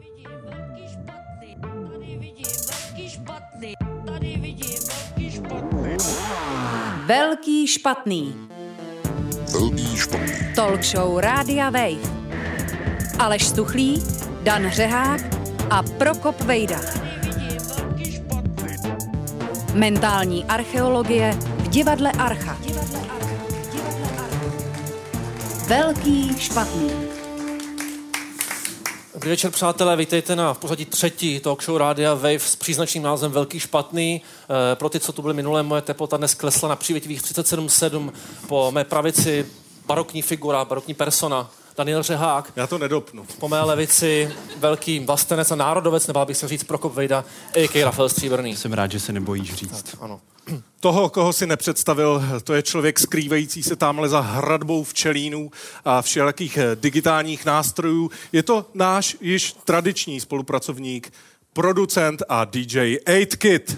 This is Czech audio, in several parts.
vidím velký špatný, tady vidím velký špatný, tady vidím velký špatný. Velký špatný. Velký špatný. Talk show Rádia Wave. Aleš Stuchlý, Dan Řehák a Prokop Vejda. Mentální archeologie v divadle Archa. Velký špatný. Dobrý večer, přátelé, vítejte na v pořadí třetí talk show Rádia Wave s příznačným názvem Velký špatný. E, pro ty, co tu byli minulé, moje teplota dnes klesla na přívětivých 37,7 po mé pravici barokní figura, barokní persona, Daniel Řehák. Já to nedopnu. Po mé levici velký vlastenec a národovec, nebo bych se říct Prokop Vejda, a.k. Rafael Stříbrný. Jsem rád, že se nebojíš říct. Ano. Toho, koho si nepředstavil, to je člověk skrývající se tamhle za hradbou včelínů a všelijakých eh, digitálních nástrojů. Je to náš již tradiční spolupracovník, producent a DJ 8Kid.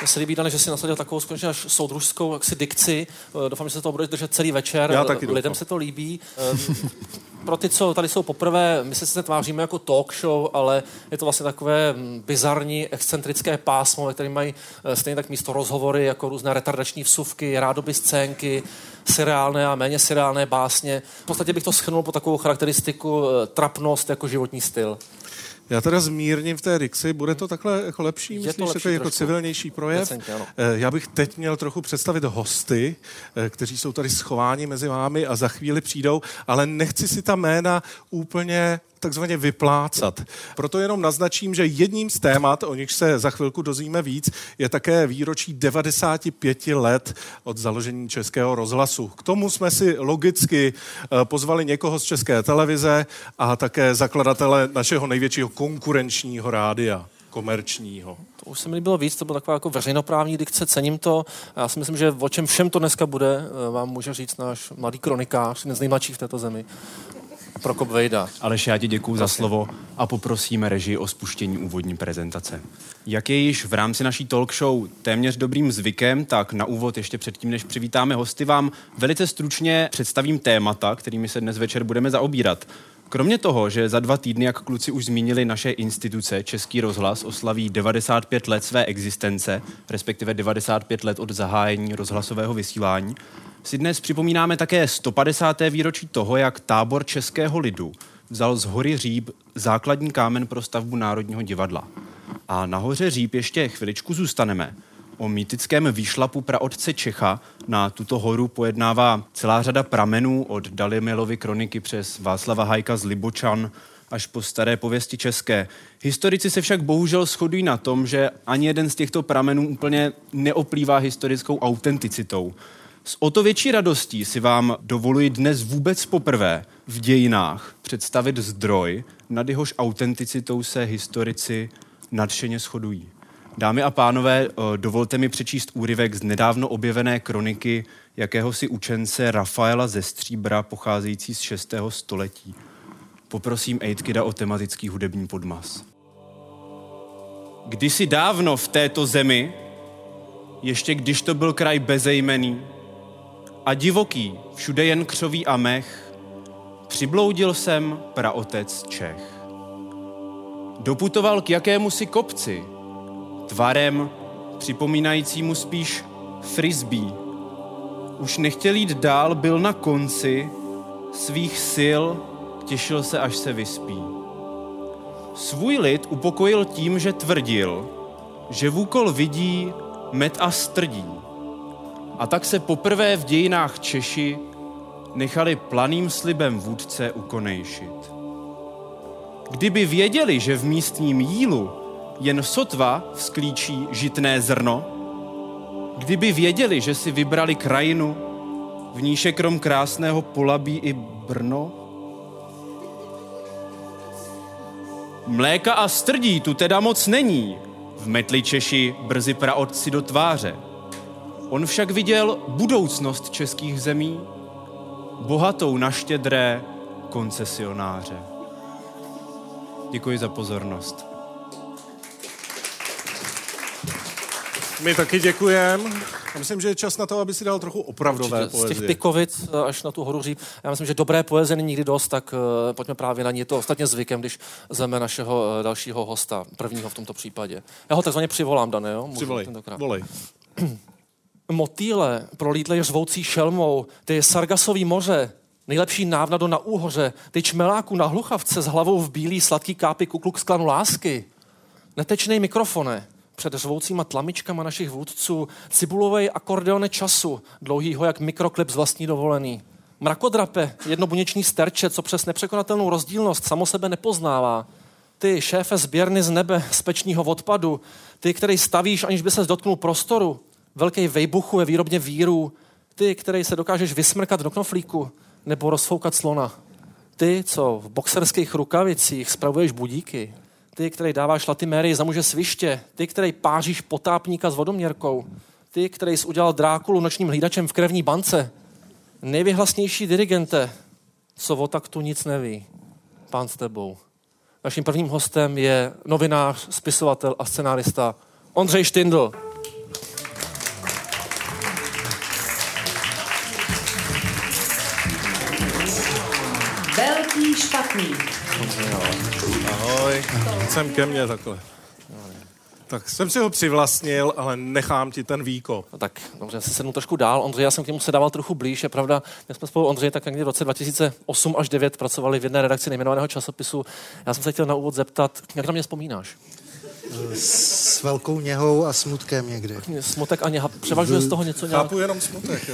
Mně se líbí, Dane, že si nasadil takovou skutečně až soudružskou jaksi dikci. Eh, Doufám, že se to bude držet celý večer. Já taky Eh, Lidem doufám. se to líbí. Eh, Pro ty, co tady jsou poprvé, my se sice tváříme jako talk show, ale je to vlastně takové mm, bizarní, excentrické pásmo, ve kterém mají eh, stejně tak místo rozhovory, jako různé retardační vsuvky, rádoby scénky, seriálné a méně seriálné básně. V podstatě bych to schrnul po takovou charakteristiku trapnost jako životní styl. Já teda zmírním v té dikci, bude to takhle jako lepší? Je to Myslíš, že lepší to je jako civilnější projev? Decentně, ano. Eh, Já bych teď měl trochu představit hosty, eh, kteří jsou tady schováni mezi vámi a za chvíli přijdou, ale nechci si ta jména úplně takzvaně vyplácat. Proto jenom naznačím, že jedním z témat, o nich se za chvilku dozvíme víc, je také výročí 95 let od založení Českého rozhlasu. K tomu jsme si logicky eh, pozvali někoho z České televize a také zakladatele našeho největšího konkurenčního rádia, komerčního. To už se mi líbilo víc, to byla taková jako veřejnoprávní dikce, cením to. Já si myslím, že o čem všem to dneska bude, eh, vám může říct náš mladý kronikář, jeden z nejmladších v této zemi, Prokop Vejda. Aleš, já ti děkuji za slovo a poprosíme režii o spuštění úvodní prezentace. Jak je již v rámci naší talk show téměř dobrým zvykem, tak na úvod ještě předtím, než přivítáme hosty, vám velice stručně představím témata, kterými se dnes večer budeme zaobírat. Kromě toho, že za dva týdny, jak kluci už zmínili, naše instituce Český rozhlas oslaví 95 let své existence, respektive 95 let od zahájení rozhlasového vysílání, si dnes připomínáme také 150. výročí toho, jak tábor českého lidu vzal z hory Říp základní kámen pro stavbu Národního divadla. A na hoře Říp ještě chviličku zůstaneme. O mýtickém výšlapu praotce Čecha na tuto horu pojednává celá řada pramenů od Dalimilovy kroniky přes Václava Hajka z Libočan až po staré pověsti české. Historici se však bohužel shodují na tom, že ani jeden z těchto pramenů úplně neoplývá historickou autenticitou. S o to větší radostí si vám dovoluji dnes vůbec poprvé v dějinách představit zdroj, nad jehož autenticitou se historici nadšeně shodují. Dámy a pánové, eh, dovolte mi přečíst úryvek z nedávno objevené kroniky jakéhosi učence Rafaela ze Stříbra, pocházející z 6. století. Poprosím Ejtkida o tematický hudební podmas. Kdysi dávno v této zemi, ještě když to byl kraj bezejmený, a divoký, všude jen křoví a mech, přibloudil jsem praotec Čech. Doputoval k jakému si kopci, tvarem připomínajícímu spíš frisbee. Už nechtěl jít dál, byl na konci svých sil, těšil se, až se vyspí. Svůj lid upokojil tím, že tvrdil, že v úkol vidí met a strdí. A tak se poprvé v dějinách Češi nechali planým slibem vůdce ukonejšit. Kdyby věděli, že v místním jílu jen sotva vzklíčí žitné zrno, kdyby věděli, že si vybrali krajinu, v níž je krom krásného polabí i Brno, Mléka a strdí tu teda moc není, vmetli Češi brzy praotci do tváře. On však viděl budoucnost českých zemí, bohatou na štědré koncesionáře. Děkuji za pozornost. My taky děkujeme. Já myslím, že je čas na to, aby si dal trochu opravdové Určitě. Z poezie. těch pikovit eh, až na tu horu říp. Já myslím, že dobré poezie není nikdy dost, tak uh, pojďme právě na ní. Je to ostatně zvykem, když zveme našeho uh, dalšího hosta, prvního v tomto případě. Já ho takzvaně přivolám, Dane, jo? Můžu Přivolej, tentokrát. volej. Motýle, prolídlej řvoucí šelmou, ty sargasový moře, nejlepší návnado na úhoře, ty čmeláku na hluchavce s hlavou v bílý sladký kápy kukluk z klanu lásky. Netečnej mikrofone, před řvoucíma tlamičkama našich vůdců, cibulovej akordeone času, dlouhýho jak mikroklip z vlastní dovolený. Mrakodrape, jednobuněčný sterče, co přes nepřekonatelnou rozdílnost samo sebe nepoznává. Ty, šéfe sběrny z nebe, z pečního odpadu, ty, který stavíš, aniž by se dotknul prostoru, velký vejbuchu ve výrobně víru, ty, který se dokážeš vysmrkat do knoflíku nebo rozfoukat slona. Ty, co v boxerských rukavicích spravuješ budíky. Ty, který dáváš latimérii za muže sviště. Ty, který páříš potápníka s vodoměrkou. Ty, který jsi udělal Drákulu nočním hlídačem v krevní bance. Nejvyhlasnější dirigente, co o taktu nic neví. Pán s tebou. Naším prvním hostem je novinář, spisovatel a scenárista Ondřej Štindl. Špatný. Ahoj, jsem ke mně takhle. Tak jsem si ho přivlastnil, ale nechám ti ten výkop. No tak dobře, já si sednu trošku dál. Ondřej, já jsem k němu se dával trochu blíž. Je pravda, my jsme spolu Ondřej tak někdy v roce 2008 až 9 pracovali v jedné redakci nejmenovaného časopisu. Já jsem se chtěl na úvod zeptat, jak na mě vzpomínáš? S velkou něhou a smutkem někdy. Smutek a něha, převažuje z toho něco nějak? Chápu jenom smutek.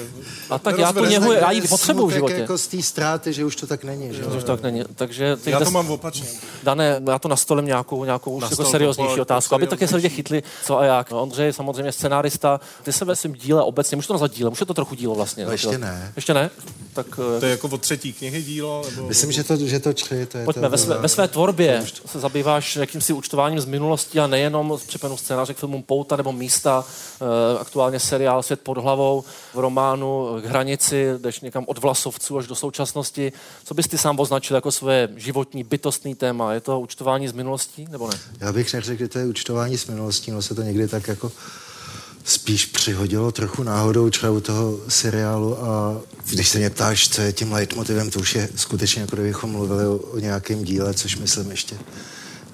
A tak já tu něhu, já ji potřebuju v Smutek životě. jako z té ztráty, že už to tak není. Že? To už tak není. Takže Já to mám opačně. Dané, já to nastolím nějakou, nějakou už jako to, serióznější otázku, aby také se lidi chytli, co a jak. No, Ondřej, samozřejmě scénárista, ty se ve svém díle obecně, můžu to nazvat dílem, už je to trochu dílo vlastně. No, ještě ne. Ještě ne? Tak eh, To je jako od třetí knihy dílo? Nebo... Myslím, že to, že to čtyři, to je Pojďme, to, ve své, ve své tvorbě se zabýváš jakýmsi účtováním z minulosti a nejenom z připravenou scénáře k filmům Pouta nebo Místa, eh, aktuálně seriál Svět pod hlavou, v románu K hranici, jdeš někam od vlasovců až do současnosti. Co bys ty sám označil jako svoje životní, bytostný téma? Je to účtování z minulosti nebo ne? Já bych neřekl, že to je účtování s minulostí, no se to někdy tak jako spíš přihodilo trochu náhodou třeba u toho seriálu a když se mě ptáš, co je tím leitmotivem, to už je skutečně, jako kdybychom mluvili o, o nějakém díle, což myslím ještě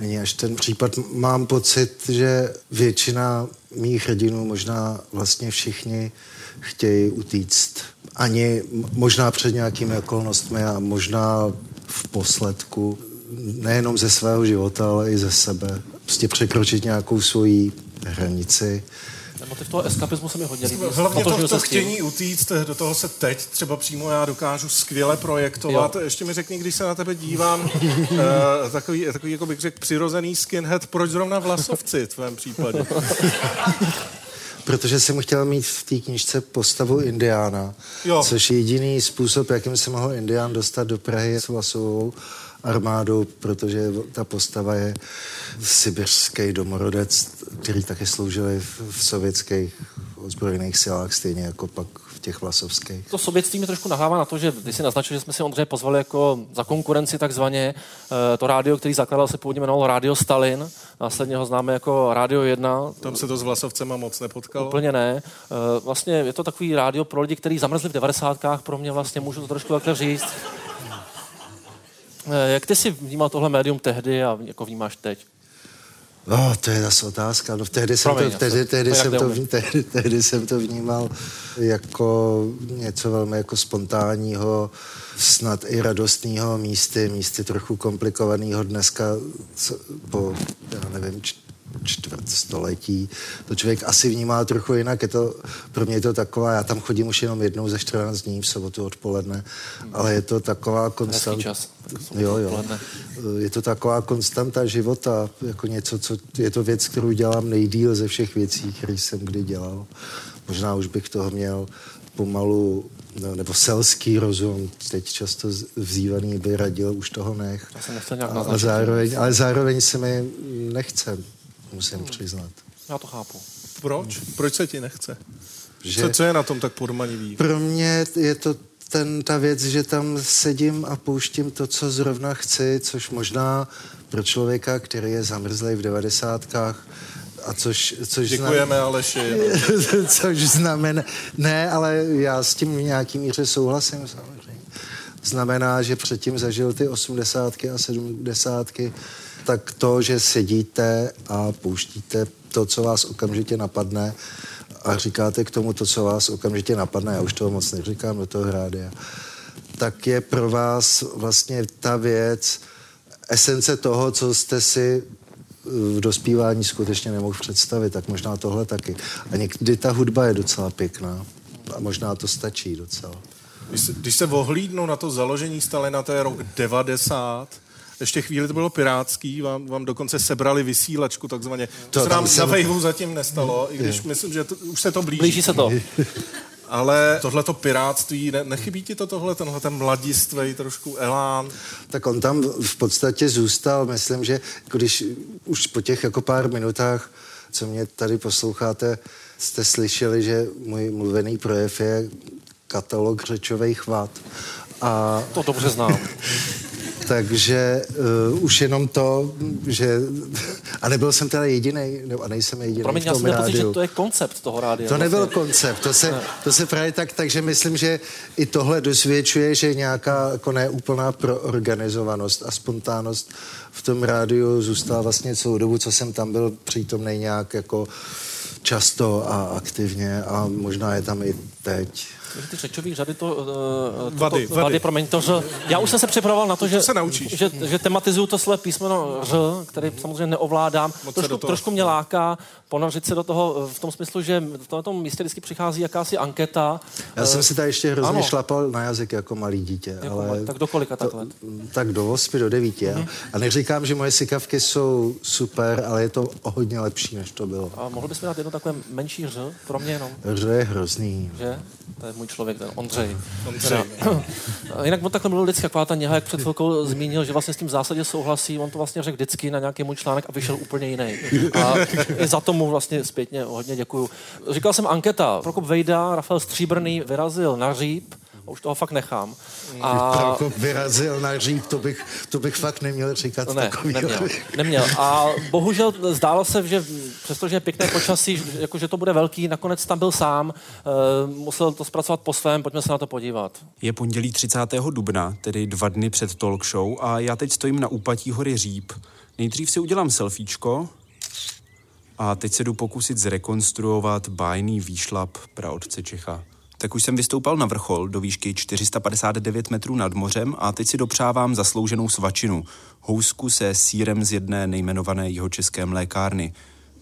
není až ten případ. Mám pocit, že většina mých hrdinů, možná vlastně všichni, chtějí utíct. Ani možná před nějakými okolnostmi a možná v posledku nejenom ze svého života, ale i ze sebe. Prostě překročit nějakou svoji hranici. Motiv toho eskapismu se mi hodně líbí. Hlavně to, to chtění utíct, do toho se teď třeba přímo já dokážu skvěle projektovat. Jo. Ještě mi řekni, když se na tebe dívám, uh, takový, takový, jako bych řekl, přirozený skinhead, proč zrovna vlasovci v tvém případě? Protože jsem chtěl mít v té knižce postavu Indiána, Jo. což je jediný způsob, jakým se mohl Indián dostat do Prahy s vlasovou armádou, protože ta postava je sibirský domorodec, který také sloužil v, sovětských ozbrojených silách, stejně jako pak v těch vlasovských. To soběctví mi trošku nahává na to, že ty si naznačil, že jsme si Ondřeje pozvali jako za konkurenci takzvaně. Eh, To rádio, který zakládal, se původně jmenovalo Radio Stalin. Následně ho známe jako Radio 1. Tam se to s vlasovcema moc nepotkalo. Úplně ne. Eh, Vlastně je to takový rádio pro lidi, kteří zamrzli v 90. Pro mě vlastně můžu to trošku takhle říct. Eh, Jak ty si vnímal tohle médium tehdy a jako vnímáš teď? No, to je zase otázka. No, tehdy, jsem Promiň, to, tehdy, tehdy, jsem to, tehdy, tehdy jsem to vnímal jako něco velmi jako spontánního, snad i radostného místy, místy trochu komplikovaného dneska co, po, já nevím, čtvrt století. To člověk asi vnímá trochu jinak. Je to, pro mě je to taková, já tam chodím už jenom jednou za 14 dní v sobotu odpoledne, ale je to taková konstanta. čas. Jo, jo. odpoledne. Je to taková konstanta života, jako něco, co je to věc, kterou dělám nejdíl ze všech věcí, které jsem kdy dělal. Možná už bych toho měl pomalu, no, nebo selský rozum, teď často vzývaný by radil, už toho nech. Já jsem nechtěl nějak A, a zároveň, ale zároveň se mi nechce, musím přiznat. Já to chápu. Proč? Proč se ti nechce? Že Co, co je na tom tak podmanivý? pro mě je to ten, ta věc, že tam sedím a pouštím to, co zrovna chci, což možná pro člověka, který je zamrzlej v devadesátkách, A což, což Děkujeme, Aleši. což znamená, ne, ale já s tím v nějaký míře souhlasím samozřejmě. Znamená, že předtím zažil ty osmdesátky a sedmdesátky, tak to, že sedíte a pouštíte to, co vás okamžitě napadne a říkáte k tomu to, co vás okamžitě napadne, já už toho moc neříkám do toho rádia, tak je pro vás vlastně ta věc, esence toho, co jste si v dospívání skutečně nemohl představit, tak možná tohle taky. A někdy ta hudba je docela pěkná a možná to stačí docela. Když se, když se ohlídnu na to založení Stalina, to je rok 90, ještě chvíli to bylo pirátský, vám, vám dokonce sebrali vysílačku takzvaně. To, To se nám na Vejvu zatím nestalo, i když myslím, že to, už se to blíží. Blíží se to. Ale tohleto pirátství, ne, nechybí ti to tohle, tenhle ten mladistvej, trošku elán? Tak on tam v podstatě zůstal, myslím, že když už po těch jako pár minutách, co mě tady posloucháte, jste slyšeli, že můj mluvený projev je katalog řečových vad. A To dobře znám. takže uh, už jenom to, že... A nebyl jsem teda jediný, nebo a nejsem jediný Promiň, v já jsem měl pocit, že to je koncept toho rádia. To nebyl vlastně. koncept, to se, to se právě tak, takže myslím, že i tohle dosvědčuje, že nějaká jako neúplná proorganizovanost a spontánnost v tom rádiu zůstala vlastně celou dobu, co jsem tam byl přítomný nějak jako často a aktivně a možná je tam i teď. Ty řečové řady to... Uh, to Vady, to, vady. vady, promiň, to ř. Já už jsem se připravoval na to, že, se naučíš. že, že tematizuju to své písmeno ř, který samozřejmě neovládám. Moc Trošku, toho- trošku mě láká ponořit se do toho eh, v tom smyslu, že v tom místě vždycky přichází jakási anketa. Já jsem si tady ještě hrozně ano. šlapal na jazyk jako malý dítě, Jako ale... tak do kolika tak let? Tak do 8, do 9. Mhm. Mm-hmm. A neříkám, že moje sykavky jsou super, ale je to o hodně lepší, než to bylo. A mohl bys mi dát jedno takové menší ř, pro mě jenom, Hře je hrozný. že? To je můj člověk, ten Ondřej. Ondřej. Jinak on takhle mluvil vždycky, taková ta něha, jak před chvilkou zmínil, že vlastně s tím v zásadě souhlasí. On to vlastně řekl vždycky na nějaký můj článek a vyšel úplně jiný. A i za tomu vlastně zpětně hodně děkuju. Říkal jsem anketa. Prokop Vejda, Rafael Stříbrný vyrazil na říp, už toho fakt nechám. A vyrazil na říp, to bych, to bych fakt neměl říkat No ne, takovýho. neměl, neměl. A bohužel zdálo se, že přestože je pěkné počasí, že- jako, že to bude velký, nakonec tam byl sám, uh, musel to zpracovat po svém, pojďme se na to podívat. Je pondělí 30. dubna, tedy dva dny před talk show a já teď stojím na úpatí hory Říp. Nejdřív si udělám selfiečko a teď se jdu pokusit zrekonstruovat bájný výšlap praotce Čecha. Tak už jsem vystoupal na vrchol do výšky 459 metrů nad mořem a teď si dopřávám zaslouženou svačinu. Housku se sírem z jedné nejmenované jeho české mlékárny.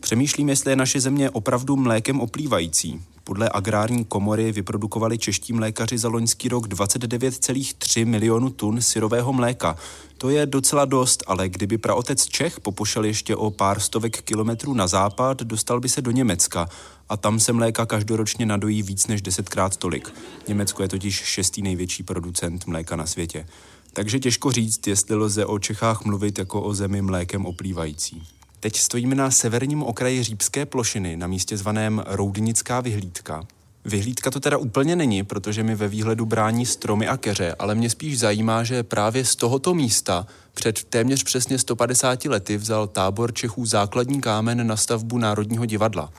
Přemýšlím, jestli je naše země opravdu mlékem oplývající. Podle agrární komory vyprodukovali čeští mlékaři za loňský rok 29,3 milionu tun syrového mléka. To je docela dost, ale kdyby praotec Čech popošel ještě o pár stovek kilometrů na západ, dostal by se do Německa a tam se mléka každoročně nadojí víc než desetkrát tolik. Německo je totiž šestý největší producent mléka na světě. Takže těžko říct, jestli lze o Čechách mluvit jako o zemi mlékem oplývající. Teď stojíme na severním okraji Řípské plošiny, na místě zvaném Roudnická vyhlídka. Vyhlídka to teda úplně není, protože mi ve výhledu brání stromy a keře, ale mě spíš zajímá, že právě z tohoto místa před téměř přesně 150 lety vzal tábor Čechů základní kámen na stavbu Národního divadla.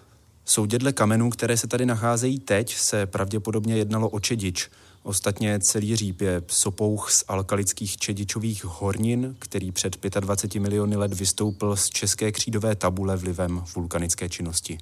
Soudědle kamenů, které se tady nacházejí teď, se pravděpodobně jednalo o čedič. Ostatně celý říp je sopouch z alkalických čedičových hornin, který před 25 miliony let vystoupil z české křídové tabule vlivem vulkanické činnosti.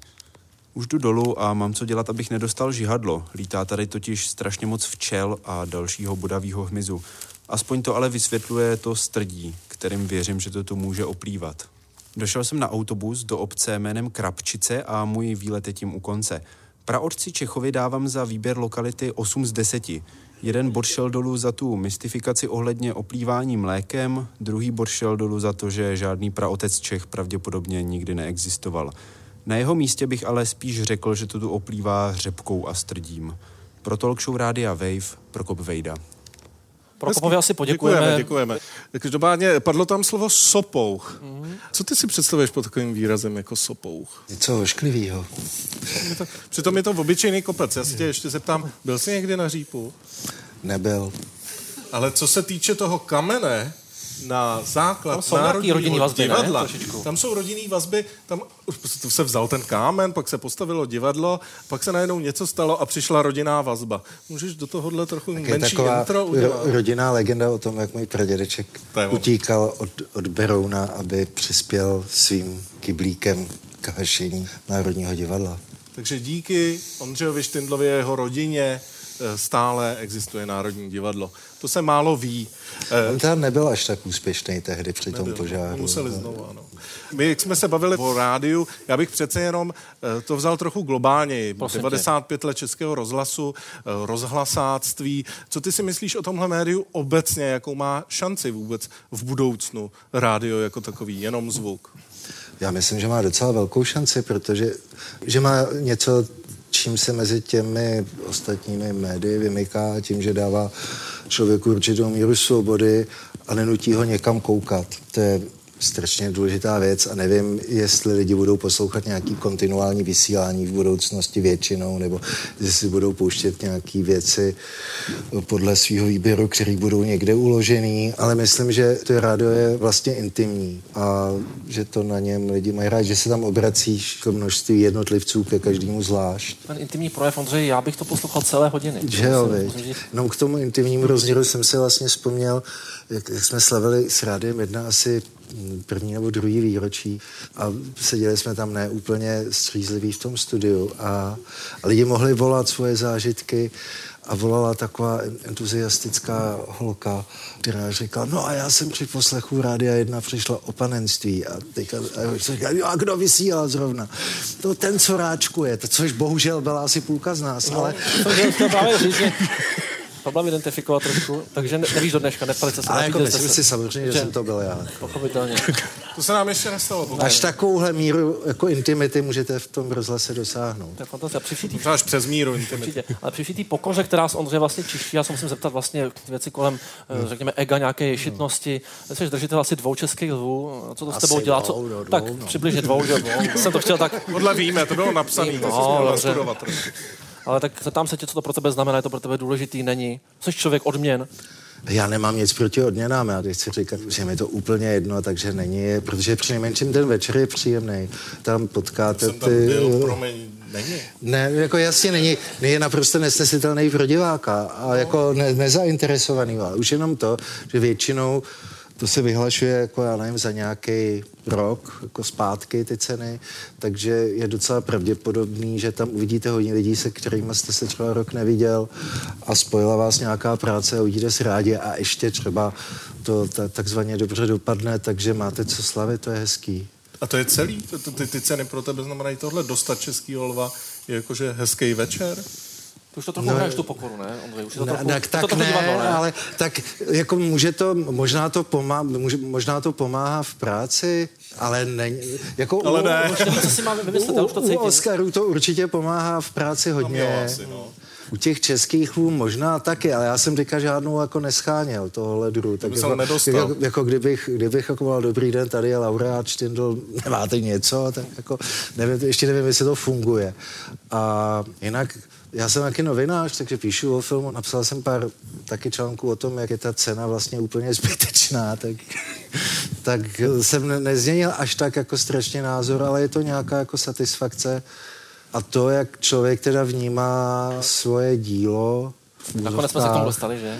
Už jdu dolů a mám co dělat, abych nedostal žihadlo. Lítá tady totiž strašně moc včel a dalšího bodavého hmyzu. Aspoň to ale vysvětluje to strdí, kterým věřím, že to tu může oplývat. Došel jsem na autobus do obce jménem Krapčice a můj výlet je tím u konce. Praotci Čechovi dávám za výběr lokality 8 z 10. Jeden bod šel dolů za tu mystifikaci ohledně oplývání mlékem, druhý bod šel dolů za to, že žádný praotec Čech pravděpodobně nikdy neexistoval. Na jeho místě bych ale spíš řekl, že to tu oplývá řepkou a strdím. Pro talk show Rádia Wave, Prokop Vejda. Prokopovi asi poděkujeme. Děkujeme, děkujeme. Každopádně padlo tam slovo sopouch. Mhm. Co ty si představuješ pod takovým výrazem jako sopouch? Něco ošklivýho. Přitom je to obyčejný kopec. Já se tě ještě zeptám, byl jsi někdy na řípu? Nebyl. Ale co se týče toho kamene, na základ Tam jsou Národního rodinný vazby, ne? divadla. Tam jsou rodinný vazby, tam se vzal ten kámen, pak se postavilo divadlo, pak se najednou něco stalo a přišla rodinná vazba. Můžeš do tohohle trochu Je menší taková intro ro, udělat? rodinná legenda o tom, jak můj pradědeček utíkal od, od Berouna, aby přispěl svým kyblíkem k hašení Národního divadla. Takže díky Ondřejovi Štindlovi a jeho rodině stále existuje Národní divadlo. To se málo ví. Eh, On tam nebyl až tak úspěšný tehdy při tom Nebyl, požáru. no, Museli znovu, ano. My, jak jsme se bavili o rádiu, já bych přece jenom eh, to vzal trochu globálně. Prosím tě. 95 let českého rozhlasu, eh, rozhlasáctví. Co ty si myslíš o tomhle médiu obecně, jakou má šanci vůbec v budoucnu rádio jako takový, jenom zvuk? Já myslím, že má docela velkou šanci, protože že má něco, čím se mezi těmi ostatními médii vymyká, tím, že dává člověku určitou míru svobody a nenutí ho někam koukat. To je strašně důležitá věc a nevím, jestli lidi budou poslouchat nějaký kontinuální vysílání v budoucnosti většinou, nebo jestli budou pouštět nějaké věci podle svého výběru, které budou někde uložený, ale myslím, že to rádio je vlastně intimní a že to na něm lidi mají rád, že se tam obracíš k množství jednotlivců ke každému zvlášť. Ten intimní projev, Ondřej, já bych to poslouchal celé hodiny. Že jo, No k tomu intimnímu rozměru jsem si vlastně vzpomněl, jak, jak jsme slavili s Rádiem jedna asi první nebo druhý výročí a seděli jsme tam ne úplně střízliví v tom studiu a, lidi mohli volat svoje zážitky a volala taková en- entuziastická holka, která říkala, no a já jsem při poslechu Rádia 1 přišla o panenství a teďka a já jsem říkal, jo, a kdo vysílal zrovna? To ten, co ráčkuje, to, což bohužel byla asi půlka z nás, ale To to říct, že problém identifikovat trošku, takže ne, nevíš do dneška, neptali jste se. Ale jako myslím se. si samozřejmě, že Že- jsem to byl já. Pochopitelně. To se nám ještě nestalo. pokud Až takovouhle míru jako intimity můžete v tom rozhlase dosáhnout. To je fantastika. Při vší tý- Možná až přes míru intimity. Určitě. Ale při vší té pokoře, která z Ondřeje vlastně čiští, já se musím zeptat vlastně věci kolem, Hmm. eh, řekněme, ega, nějaké ješitnosti. Jsi držitel asi dvou českých lvů. Co to s Asi tebou dělá? Co? dvou, no, dvou, tak no. přibližně dvou, že dvou. Jsem to chtěl tak, Tohle víme, to bylo napsané, to No, se ale tak zeptám se tě, co to pro tebe znamená, je to pro tebe důležitý, není. Jsi člověk odměn, Já nemám nic proti odměnám, já teď chci říkat, že mi to úplně jedno, takže není, protože přinejmenším ten večer je příjemný. Tam potkáte Jsem tam ty... byl, promiň, není. Ne, jako jasně není, je naprosto nesnesitelný pro diváka a jako ne, nezainteresovaný, ale už jenom to, že většinou to se vyhlašuje jako, já nevím, za nějaký rok, jako zpátky ty ceny, takže je docela pravděpodobný, že tam uvidíte hodně lidí, se kterými jste se třeba rok neviděl a spojila vás nějaká práce a uvidíte se rádi a ještě třeba to ta, takzvaně dobře dopadne, takže máte co slavit, to je hezký. A to je celý? To- Ty, ty ceny pro tebe znamenají tohle? Dostat českýho lva je jakože hezký večer? Ty už to trochu No, hraješ tu pokoru, ne? Ondřej, už je to Ne, trochu, tak, tak to trochu ne, divadlo, ne? ale tak jako může to, možná to, pomá, může, možná to pomáhá v práci, ale ne, jako Ale u, ne. Co si vymyslet, už to u, u cítím. Oscarů to určitě pomáhá v práci hodně. jo, asi, no. U těch českých lvů možná taky, ale já jsem teďka žádnou jako nescháněl tohohle druhu. Tak jako, nedostal. jako, jako, kdybych, kdybych jako mal dobrý den, tady je laureát Štindl, nemáte něco, tak jako nevím, ještě nevím, jestli to funguje. A jinak já jsem taky novinář, takže píšu o filmu, napsal jsem pár taky článků o tom, jak je ta cena vlastně úplně zbytečná, tak, tak jsem ne- nezměnil až tak jako strašně názor, ale je to nějaká jako satisfakce a to, jak člověk teda vnímá svoje dílo, v Nakonec jsme se k tomu dostali, že?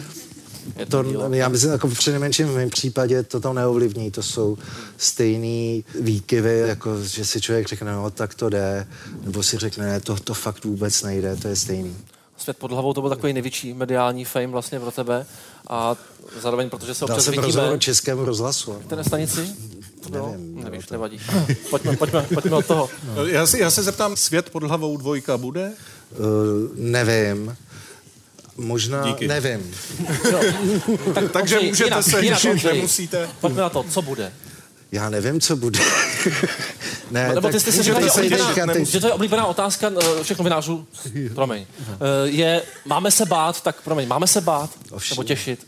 Je to, dílo. já myslím, jako při nejmenším v mém případě to tam neovlivní. To jsou stejný výkyvy, jako že si člověk řekne, no tak to jde, nebo si řekne, ne, to, to fakt vůbec nejde, to je stejný. Svět pod hlavou to byl takový největší mediální fame vlastně pro tebe a zároveň, protože se Dal občas jsem rozhovor vidíme... českému rozhlasu. V té stanici? To bylo? Nevím, Nevíš, nevadí. Pojďme, pojďme, pojďme od toho. No, Já, si, já se zeptám, svět pod hlavou dvojka bude? Uh, nevím. Možná, Díky. nevím. Tak, Takže Ondřej, můžete jinak, se jinak, těšit, Ondřej, nemusíte. Pojďme na to, co bude. Já nevím, co bude. ne, Nebo ty jste si říkal, že, se oblíbená, teďka teď- že to je oblíbená otázka eh, všech novinářů, promiň, Eh, je, máme se bát, tak promiň, máme se bát, Ovšem. nebo těšit.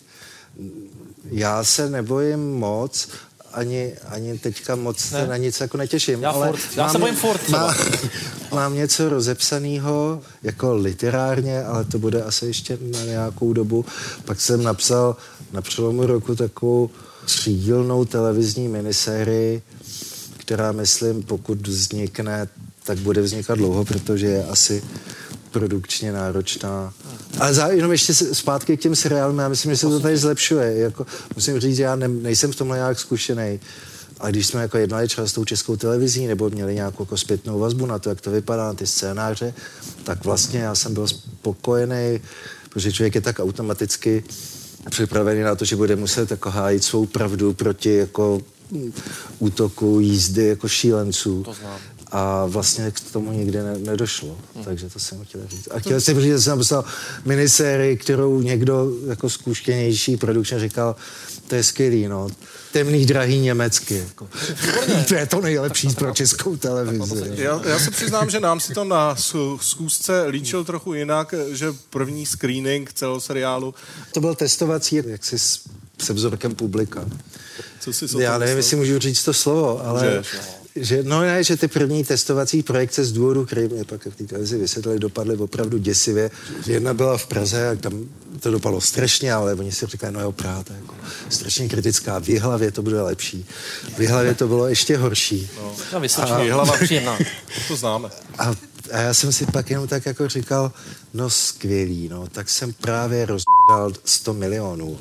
Já se nebojím moc, ani, ani teďka moc Ne. na nic jako netěším. Já ale furt. Já se mám- bojím furt. Má, mám něco rozepsaného, jako literárně, ale to bude asi ještě na nějakou dobu. Pak jsem napsal na přelomu roku takovou třídílnou televizní minisérii, která, myslím, pokud vznikne, tak bude vznikat dlouho, protože je asi produkčně náročná. Ale za, jenom ještě zpátky k těm seriálům, já myslím, že se to tady zlepšuje. Jako, musím říct, já ne, nejsem v tomhle nějak zkušený. A když jsme jako jednali třeba s tou českou televizí nebo měli nějakou jako zpětnou vazbu na to, jak to vypadá, na ty scénáře, tak vlastně já jsem byl spokojený, protože člověk je tak automaticky připravený na to, že bude muset jako hájit svou pravdu proti jako útoku, jízdy jako šílenců. To znám. A vlastně k tomu nikdy ne, nedošlo. Hmm. Takže to jsem chtěl říct. A chtěl jsem říct, že jsem napsal minisérii, kterou někdo jako zkušenější produkčně říkal, to je skvělý, no. Temný, drahý německy. Jako. to je to nejlepší pro českou televizi. Já, já se přiznám, že nám si to na schů- schůzce líčil trochu jinak, že první screening celého seriálu, To byl testovací, jaksi s převzorkem publika. co si o Já nevím, jestli můžu říct to slovo, ale Můžeš, že, no ne, že ty první testovací projekce z důvodu, který mě pak v té televizi vysvětlili, dopadly opravdu děsivě. Jedna byla v Praze a tam to dopadlo strašně, ale oni si říkali, no jo, Praha, to je jako strašně kritická. V Jihlavě to bude lepší. V Jihlavě to bylo ještě horší. Na Vysočině, hlava příjemná. To známe. A, a já jsem si pak jenom tak jako říkal, no skvělý, no, tak jsem právě rozmrdal 100 milionů.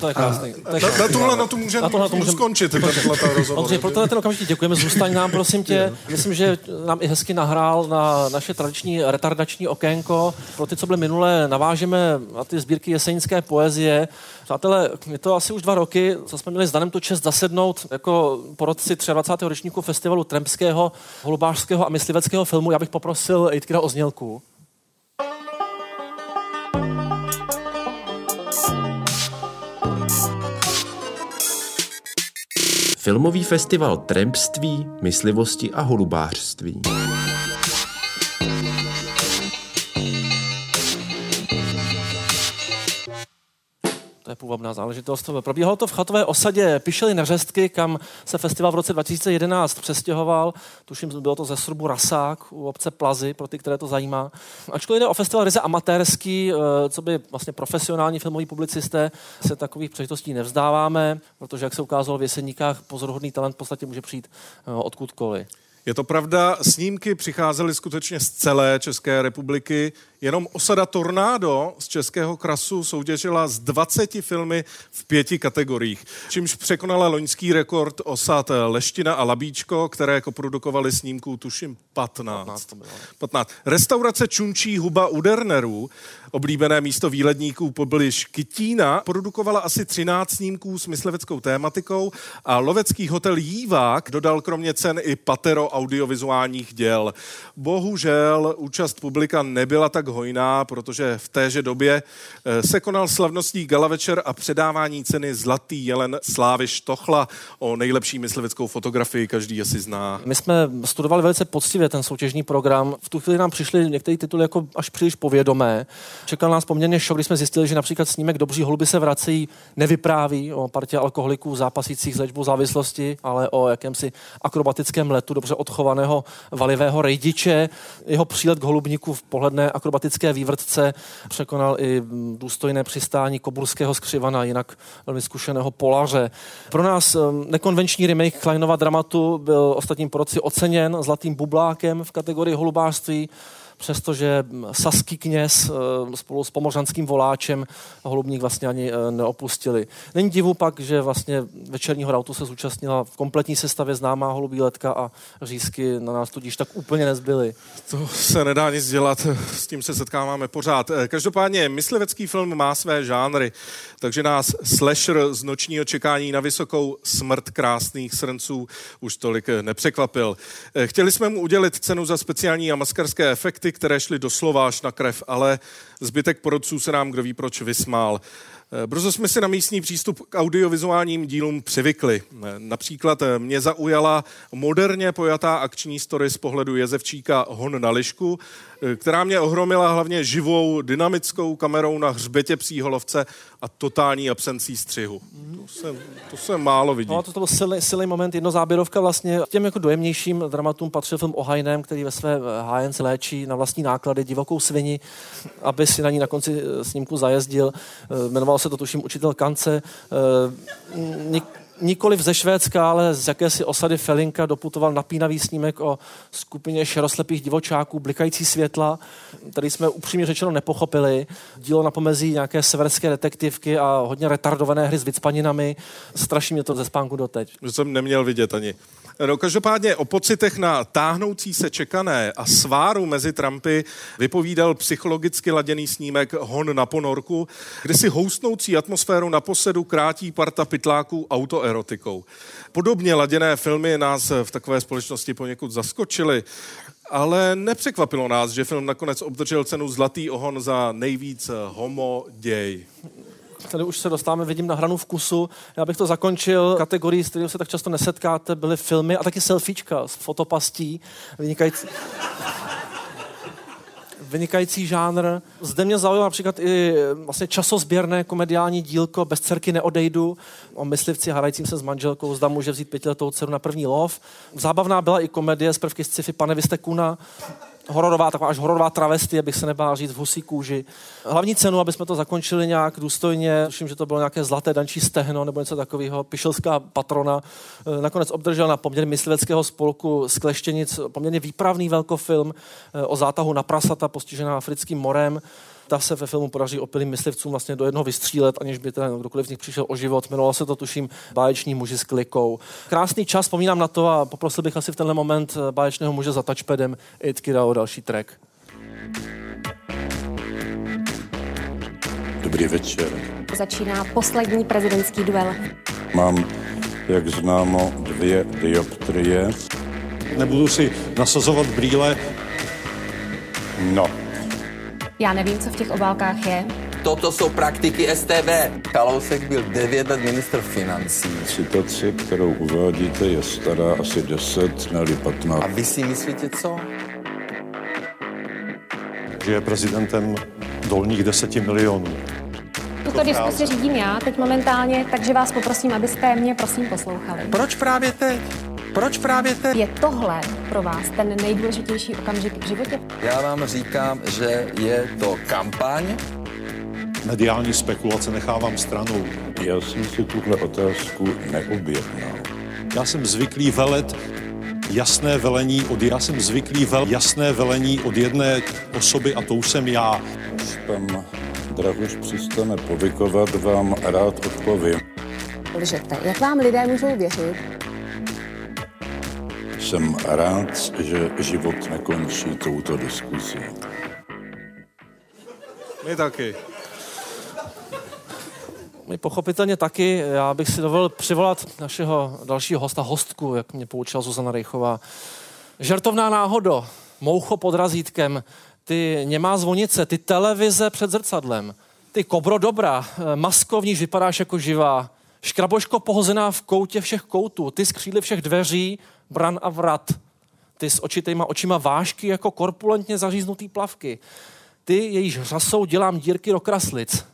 To je krásný. To je Na, krásný. na tuhle na to můžeme Na tohle to můžem- skončit, tenhle rozhovor. Ondřej, pro tenhle ten okamžik děkujeme, zůstaň nám, prosím tě. Myslím, že nám i hezky nahrál na naše tradiční retardační okénko. Pro ty, co byly minulé, navážeme na ty sbírky jesenické poezie. Přátelé, je to asi už dva roky, co jsme měli s Danem tu čest zasednout jako porodci 23. ročníku festivalu Trempského, holubářského a mysliveckého filmu. Já bych poprosil Ejtkira o znělku. Filmový festival Trampství, myslivosti a holubářství. Je půvabná záležitost. Probíhalo to v chatové osadě Pišely Neřestky, kam se festival v roce 2011 přestěhoval. Tuším, bylo to ze Srubu Rasák u obce Plazy, pro ty, které to zajímá. Ačkoliv jde o festival ryze amatérský, eh, co by vlastně profesionální filmoví publicisté, se takových příležitostí nevzdáváme, protože, jak se ukázalo v Jeseníkách, pozoruhodný talent v podstatě může přijít eh, odkudkoliv. Je to pravda, snímky přicházely skutečně z celé České republiky. Jenom osada Tornádo z Českého krasu soutěžila z 20 filmy v pěti kategoriích, čímž překonala loňský rekord osad Leština a Labíčko, které koprodukovaly snímků tuším 15. 15 to bylo. 15. Restaurace Čunčí huba u Dernerů, oblíbené místo výledníků poblíž Kytína, produkovala asi 13 snímků s mysliveckou tématikou a lovecký hotel Jívák dodal kromě cen i patero audiovizuálních děl. Bohužel účast publika nebyla tak hojná, protože v téže době eh, se konal slavnostní gala večer a předávání ceny Zlatý jelen Slávy Štochla o nejlepší mysliveckou fotografii, každý asi zná. My jsme studovali velice poctivě ten soutěžní program. V tu chvíli nám přišly některé tituly jako až příliš povědomé. Čekal nás poměrně šok, když jsme zjistili, že například snímek Dobří holuby se vracejí nevypráví o partě alkoholiků zápasících s léčbou závislosti, ale o jakémsi akrobatickém letu dobře odchovaného valivého rejdiče. Jeho přílet k holubníku v pohledné akrobatické vývrtce překonal i důstojné přistání koburského skřivana, jinak velmi zkušeného polaře. Pro nás nekonvenční remake Kleinova dramatu byl ostatním poroci oceněn zlatým bublákem v kategorii holubářství, přestože saský kněz eh, spolu s pomořanským voláčem holubník vlastně ani eh, neopustili. Není divu pak, že vlastně večerního rautu se zúčastnila v kompletní sestavě známá holubí letka a řízky na nás tudíž tak úplně nezbyly. To se nedá nic dělat, s tím se setkáváme pořád. Eh, Každopádně myslivecký film má své žánry, takže nás slasher z nočního čekání na vysokou smrt krásných srnců už tolik nepřekvapil. Chtěli jsme mu udělit cenu za speciální a maskarské efekty, které šly doslova až na krev, ale zbytek porodců se nám kdo ví proč vysmál. Eh, Brzo jsme si na místní přístup k audiovizuálním dílům přivykli. Eh, Například eh, mě zaujala moderně pojatá akční story z pohledu jezevčíka Hon na lišku, eh, která mě ohromila hlavně živou, dynamickou kamerou na hřbetě psíholovce a totální absencí střihu. To se, to se málo vidí. No, to, to byl silný, silný moment, jednozáběrovka vlastně. Těm jako dojemnějším dramatům patřil film o Hajném, který ve své eh, hájence léčí na vlastní náklady divokou svini, aby si na ní na konci eh, snímku zajezdil. Eh, Jmenoval se to tuším učitel Kance. Eh, nik- nikoliv ze Švédska, ale z jakési osady Felinka doputoval napínavý snímek o skupině šeroslepých divočáků, blikající světla, který jsme upřímně řečeno nepochopili. Dílo na pomezí nějaké severské detektivky a hodně retardované hry s vycpaninami. Straší mě to ze spánku doteď. že jsem neměl vidět ani. No, každopádně o pocitech na táhnoucí se čekané a sváru mezi Trumpy vypovídal psychologicky laděný snímek Hon na ponorku, kde si houstnoucí atmosféru na posedu krátí parta pytláků autoerotikou. Podobně laděné filmy nás v takové společnosti poněkud zaskočily, ale nepřekvapilo nás, že film nakonec obdržel cenu Zlatý ohon za nejvíc homo děj. Tady už se dostáváme, vidím, na hranu vkusu. Já bych to zakončil kategorii, s kterou se tak často nesetkáte, byly filmy a taky selfiečka s fotopastí. Vynikající, vynikající žánr. Zde mě zaujalo například i vlastně časozběrné komediální dílko Bez dcerky neodejdu o myslivci hrajícím se s manželkou, zda může vzít pětiletou dceru na první lov. Zábavná byla i komedie z prvky sci-fi Pane, vy jste kuna hororová, taková až hororová travestie, bych se nebál říct v husí kůži. Hlavní cenu, aby jsme to zakončili nějak důstojně, tuším, že to bylo nějaké zlaté dančí stehno nebo něco takového, pišelská patrona, eh, nakonec obdržel na poměr mysliveckého spolku z Kleštěnic poměrně výpravný velkofilm eh, o zátahu na prasata postižená africkým morem. Ta se ve filmu podaří opilým myslivcům vlastně do jednoho vystřílet, aniž by ten kdokoliv z nich přišel o život. Jmenovalo se to, tuším, Báječní muži s klikou. Krásný čas, vzpomínám na to a poprosil bych asi v tenhle moment eh, báječného muže za touchpadem Itkira o další track. Dobrý večer. Začíná poslední prezidentský duel. Mám, jak známo, dvě dioptrie. Nebudu si nasazovat brýle. No, Já nevím, co v těch obálkách je. Toto jsou praktiky STB. Kalousek byl 9 let ministr financí. citace, kterou uvádíte, je stará asi 10, ne 15. A vy si myslíte co? že je prezidentem dolních deseti milionů. Tuto diskusi řídím já teď momentálně, takže vás poprosím, abyste mě prosím poslouchali. Proč právě teď? Proč právě teď? Je tohle pro vás ten nejdůležitější okamžik v životě? Já vám říkám, že je to kampaň. Mediální spekulace nechávám stranou. Já jsem si tuhle otázku neobjednal. Já jsem zvyklý velet jasné velení od, já jsem zvyklý vel jasné velení od jedné osoby a tou jsem já. Až pan Drahuš přistane povykovat, vám rád odpovím. Lžete. Jak vám lidé můžou věřit? Jsem rád, že život nekončí touto diskuzí. My taky. My pochopitelně taky. Já bych si dovolil přivolat našeho dalšího hosta, hostku, jak mě poučila Zuzana Rejchová. Žertovná náhodo, moucho pod razítkem, ty němá zvonice, ty televize před zrcadlem, ty kobro dobra, eh, masko v níž vypadáš jako živá, škraboško pohozená v koutě všech koutů, ty skřídly všech dveří, bran a vrat, ty s očitejma očima vášky jako korpulentně zaříznutý plavky, ty jejíž řasou dělám dírky do kraslic,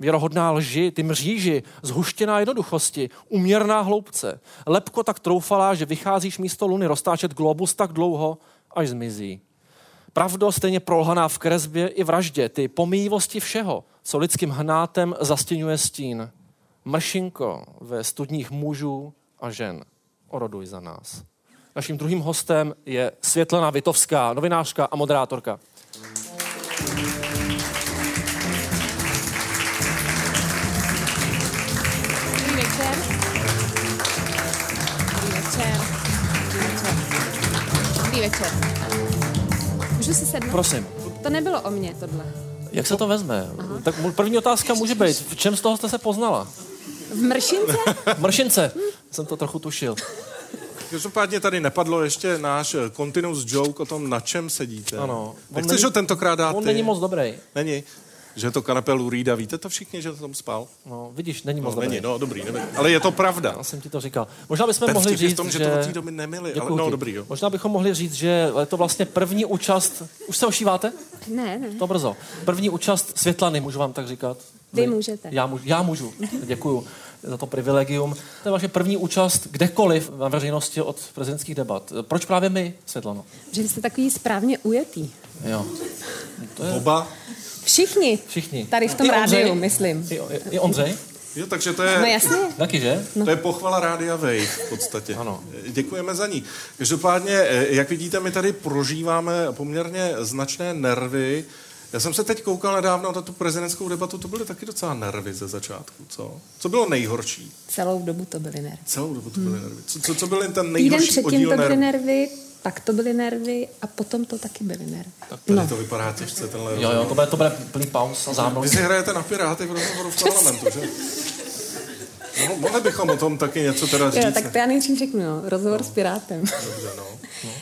Věrohodná lži, ty mříži, zhuštěná jednoduchosti, uměrná hloubce. Lepko tak troufalá, že vycházíš místo luny roztáčet globus tak dlouho, až zmizí. Pravdo stejně prolhaná v kresbě i vraždě, ty pomíjivosti všeho, co lidským hnátem zastěňuje stín. Mršinko ve studních mužů a žen. Oroduj za nás. Naším druhým hostem je Světlana Vitovská, novinářka a moderátorka. Dobrý večer. Dobrý večer. Dobrý večer. Dobrý večer. Můžu si sednout? Prosím. To nebylo o mně, tohle. Jak se to vezme? Tak mu- první otázka může být, v čem z toho jste se poznala? V mršince? Mršince. Jsem to trochu tušil. Každopádně tady nepadlo ještě náš eh, continuous joke o tom, na čem sedíte. Ano. On Nechceš není- ho tentokrát dát On ty? není moc dobrý. Není. že je to kanapé Lou Reeda. Víte to všichni, že tam spal? No, vidíš, není moc No, není, dobrý. no, dobrý, nevím. Ale je to pravda. Já jsem ti to říkal. Možná bychom Ten mohli je v říct, tom, že že... to od té doby nemili, ale no, ti. dobrý, jo. Možná bychom mohli říct, že je to vlastně první účast... Už se ošíváte? Ne, ne. To brzo. První účast Světlany, můžu vám tak říkat? Vy můžete. Já, můžu, já můžu. Děkuju za to privilegium. To je vaše první účast kdekoliv na veřejnosti od prezidentských debat. Proč právě my, Světlano? Že jste takový správně ujetý. Jo. To je... Oba? Všichni. Všichni. Tady v tom I Ondřej? rádiu, myslím. I, i, Ondřej? Jo, takže to je... No jasně. Taky, že? To je pochvala Rádia Wave v podstatě. Ano. Děkujeme za ní. Každopádně, eh, jak vidíte, my tady prožíváme poměrně značné nervy. Já jsem se teď koukal nedávno na tu prezidentskou debatu, to byly taky docela nervy ze začátku, co? Co bylo nejhorší? Celou dobu to byly nervy. Celou dobu to byly nervy. Co, co, co byly ten Týden nejhorší předtím oddíl to byly nervů? nervy, pak to byly nervy a potom to taky byly nervy. Tady No. to vypadá těžce, tenhle Jo, jo, to bude, to bude plný pauz a zámluvy. Vy si hrajete na Piráty v rozhovoru v parlamentu, že? No, mohli bychom o tom taky něco teda říct. Jo, tak to já nejdřív řeknu, jo. rozhovor s Pirátem. Dobře, no.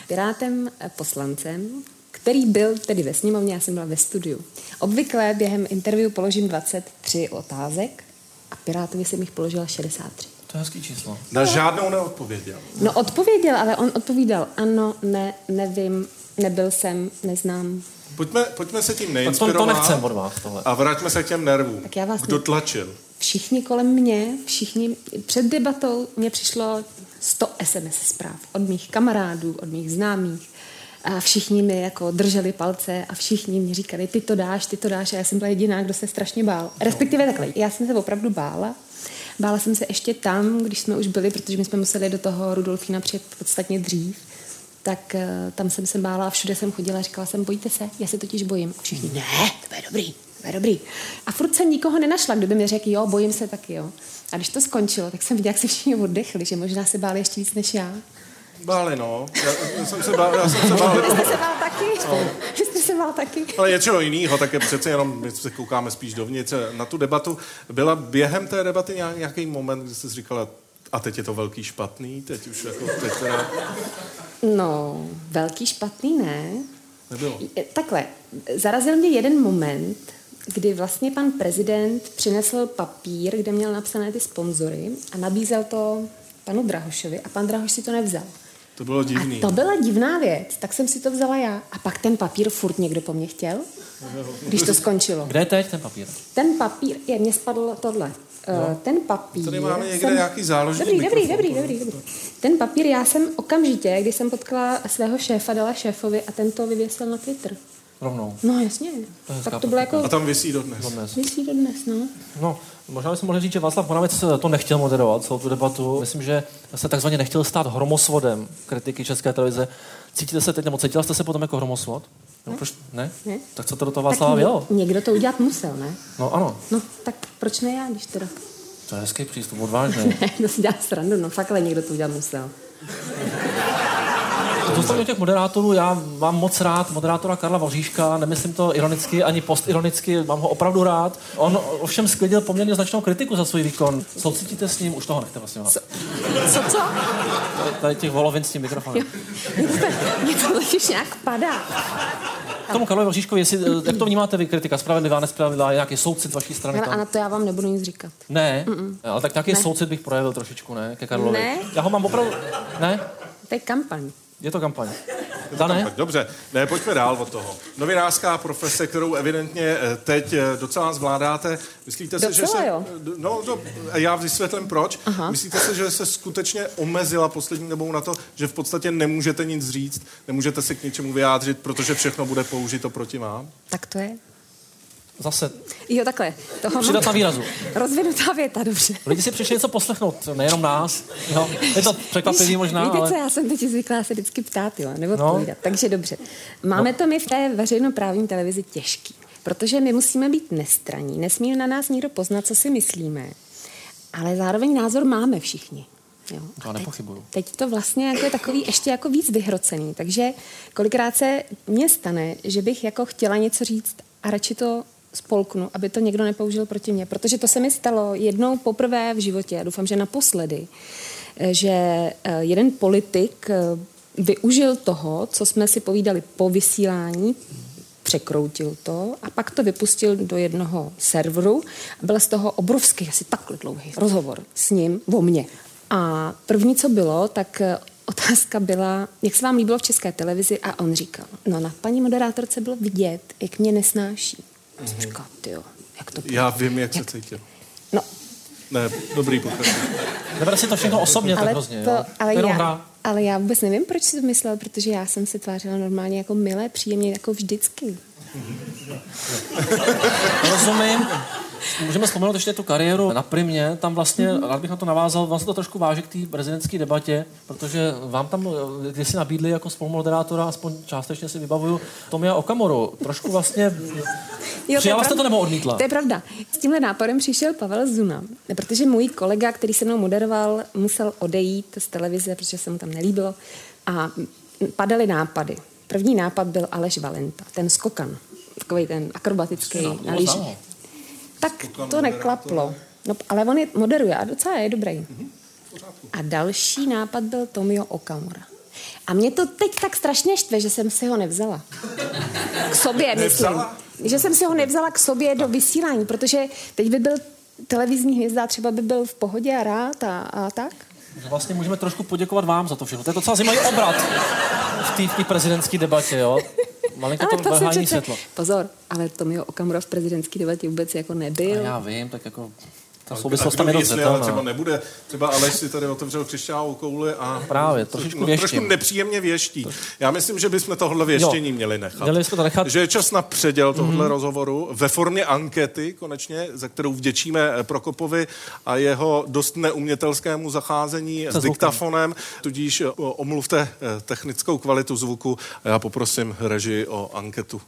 Pirátem eh, poslancem, který byl tedy ve sněmovně, já jsem byla ve studiu. Obvykle během interview položím 23 otázek a Pirátovi jsem jich položila 63. To je hezký číslo. Na žádnou neodpověděl. No odpověděl, ale on odpovídal ano, ne, nevím, nebyl jsem, neznám. Pojďme, pojďme se tím to neinspirovat. nechcem od vás, tohle. A vraťme se k těm nervům. Tak já vás Kdo ne- tlačil? Všichni kolem mě, všichni, před debatou mě přišlo 100 SMS zpráv od mých kamarádů, od mých známých. A všichni mi jako drželi palce a všichni mi říkali, ty to dáš, ty to dáš. A já jsem byla jediná, kdo se strašně bál. Respektive takhle, já jsem se opravdu bála. Bála jsem se ještě tam, když jsme už byli, protože my jsme museli do toho Rudolfína přijet podstatně dřív. Tak eh, tam jsem se bála a všude jsem chodila a říkala jsem, bojíte se? Já se totiž bojím. A všichni, ne, to bude dobrý, to bude dobrý. A furt jsem nikoho nenašla, kdo by mi řekl, jo, bojím se taky, jo. A když to skončilo, tak jsem viděla, jak se všichni oddechli, že možná se báli ještě víc než já. Báli, no. Já, já jsem se bál, já jsem se bál. Vy jste se bál taky? Vy jste se bál taky? Ale něčeho jiného, tak je přece jenom, my se koukáme spíš dovnitř na tu debatu. Byla během té debaty nějak- nějaký moment, kdy jsi říkala, a teď je to velký špatný, teď už jako, teď teda No, velký špatný ne. nebylo. Takhle, zarazil mě jeden moment, kdy vlastně pan prezident přinesl papír, kde měl napsané ty sponzory a nabízel to panu Drahošovi a pan Drahoš si to nevzal. To bylo divný. To byla divná věc, tak jsem si to vzala já. A pak ten papír furt někdo po mně chtěl, když to skončilo. Kde je teď ten papír? Ten papír, je, mně spadl tohle. No. Ten papír... Tady máme někde nějaký záložní Dobrý, dobrý, dobrý, dobrý, dobrý. Ten papír já jsem okamžitě, když jsem potkala svého šéfa, dala šéfovi a ten to vyvěsil na Twitter. Rovnou. No jasně. To tak to bylo jako... A tam vysí dodnes. Dodnes. Vysí do dnes, no. No, možná bychom mohli říct, že Václav Moravec to nechtěl moderovat, celou tu debatu. Myslím, že se takzvaně nechtěl stát hromosvodem kritiky České televize. Cítíte se teď, nebo cítila jste se potom jako hromosvod? No, proč? Ne? Ne. Tak co to do toho Václava bylo? někdo to udělat musel, ne? No ano, No, tak proč ne já, když teda... to je hezký přístup, odvážný. Ne, to si dělám srandu, no fakt, ale někdo to udělat musel. Zůstanu těch moderátorů, já mám moc rád moderátora Karla Voříška, nemyslím to ironicky ani postironicky, mám ho opravdu rád. On ovšem sklidil poměrně značnou kritiku za svůj výkon. Soucítíte s ním? Už toho nechte vlastně. Co? Co, co? Tady těch volovin s tím mikrofonem. Mně to totiž nějak padá. K tomu Karlovi Voříškovi, jestli, eh, jak to vnímáte vy, kritika spravedlivá, nespravedlivá, nějaký soucit vaší strany? Ale a na to já vám nebudu nic říkat. Ne, Mm-mm. ale tak nějaký Ne. soucit bych projevil trošičku, ne, ke Karlovi. Ne. Já ho mám opravdu, ne, To je kampaň. Je to kampaň. Dané? Tak Dobře, ne, pojďme dál od toho. Novinářská profese, kterou evidentně eh, teď eh, docela zvládáte. Myslíte si, že se... jo. No, to, a já vysvětlím proč. Aha. Myslíte si, že se skutečně omezila poslední dobou na to, že v podstatě nemůžete nic říct, nemůžete se k něčemu vyjádřit, protože všechno bude použito proti vám? Tak to je. Zase, Jo, takhle. Toho přidat na výrazu. Rozvinutá věta, dobře. Lidi si přišli něco poslechnout, nejenom nás. Jo. Je to překvapivý možná, Víte ale... co, já jsem teď zvyklá se vždycky ptát, jo, nebo No. Takže dobře. Máme to my v té veřejnoprávní televizi těžký, protože my musíme být nestraní, nesmí na nás nikdo poznat, co si myslíme, ale zároveň názor máme všichni. Jo. To nepochybuju. Teď to vlastně jako je takový ještě jako víc vyhrocený, takže kolikrát se mně stane, že bych jako chtěla něco říct a radši to spolknu, aby to někdo nepoužil proti mně, protože to se mi stalo jednou poprvé v životě, doufám, že naposledy, eh, že eh, jeden politik eh, využil toho, co jsme si povídali po vysílání překroutil to a pak to vypustil do jednoho serveru byl z toho obrovský, asi takhle dlouhý rozhovor s ním o mně. A první, co bylo, tak otázka byla, jak se vám líbilo v české televizi a on říkal, no na paní moderátorce bylo vidět, jak mě nesnáší. Jsem říkal, tyjo, jak to Já vím, jak se cítil. No. Ne, dobrý pokračuj. Neber si to všechno osobně, tak ale, hrozně. to, jo. ale, Jenom já, hra. ale já vůbec nevím, proč si to myslel, protože já jsem se tvářila normálně jako milé, příjemně, jako vždycky. Rozumím. Můžeme vzpomenout ještě tu kariéru na Primě, tam vlastně, Mhm. rád bych na to navázal, vlastně to trošku váže k té prezidentské debatě, protože vám tam eh, kdysi nabídli jako spolumoderátora, aspoň částečně si vybavuju, Tomia Okamoru. Trošku vlastně, Jo, přijala jste to nebo odmítla? To je pravda. S tímhle nápadem přišel Pavel Zuna, protože můj kolega, který se mnou moderoval, musel odejít z televize, protože se mu tam nelíbilo a padaly nápady. První nápad byl Aleš Valenta, ten skokan, takový ten akrobatický na lyži. Tak to neklaplo. No, ale on je moderuje a docela je dobrý. A další nápad byl Tomio Okamura. A mě to teď tak strašně štve, že jsem si ho nevzala. K sobě, myslím. Že jsem si ho nevzala k sobě do vysílání, protože teď by byl televizní hvězda, třeba by byl v pohodě a rád a, a tak. Že vlastně můžeme trošku poděkovat vám za to všechno. To je docela zajímavý obrat v té prezidentské debatě, jo? Malinko to, Ale to to přece... světlo. Pozor, ale Tomio Okamura v prezidentské debatě vůbec jako A nebyl. já vím, tak jako ta souvislost tam je dost jestli ale zřetelná. třeba nebude. Třeba Aleš si tady otevřel křišťálovou kouli a... Právě, trošičku no, trošku nepříjemně věští. Já myslím, že bychom tohle věštění Jo. měli nechat. Měli bychom to nechat. Že je čas na předěl tohle Mhm. rozhovoru ve formě ankety, konečně, za kterou vděčíme eh, Prokopovi a jeho dost neumětelskému zacházení s zvukem. diktafonem, tudíž eh, omluvte eh, technickou kvalitu zvuku a já poprosím režii o anketu.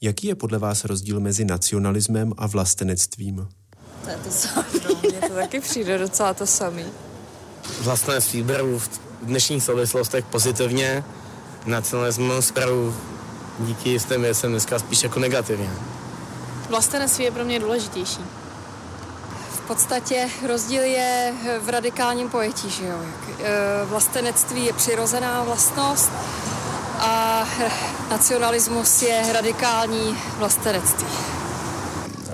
Jaký je podle vás rozdíl mezi nacionalismem a vlastenectvím? To je to samé. No, mně to taky přijde docela to samý. Vlastenectví beru v dnešních souvislostech pozitivně, nacionalismus beru díky jistým věcem dneska spíš jako negativně. Vlastenectví je pro mě důležitější. V podstatě rozdíl je v radikálním pojetí, že jo. Jak, e, Vlastenectví je přirozená vlastnost a nacionalismus je radikální vlastenectví.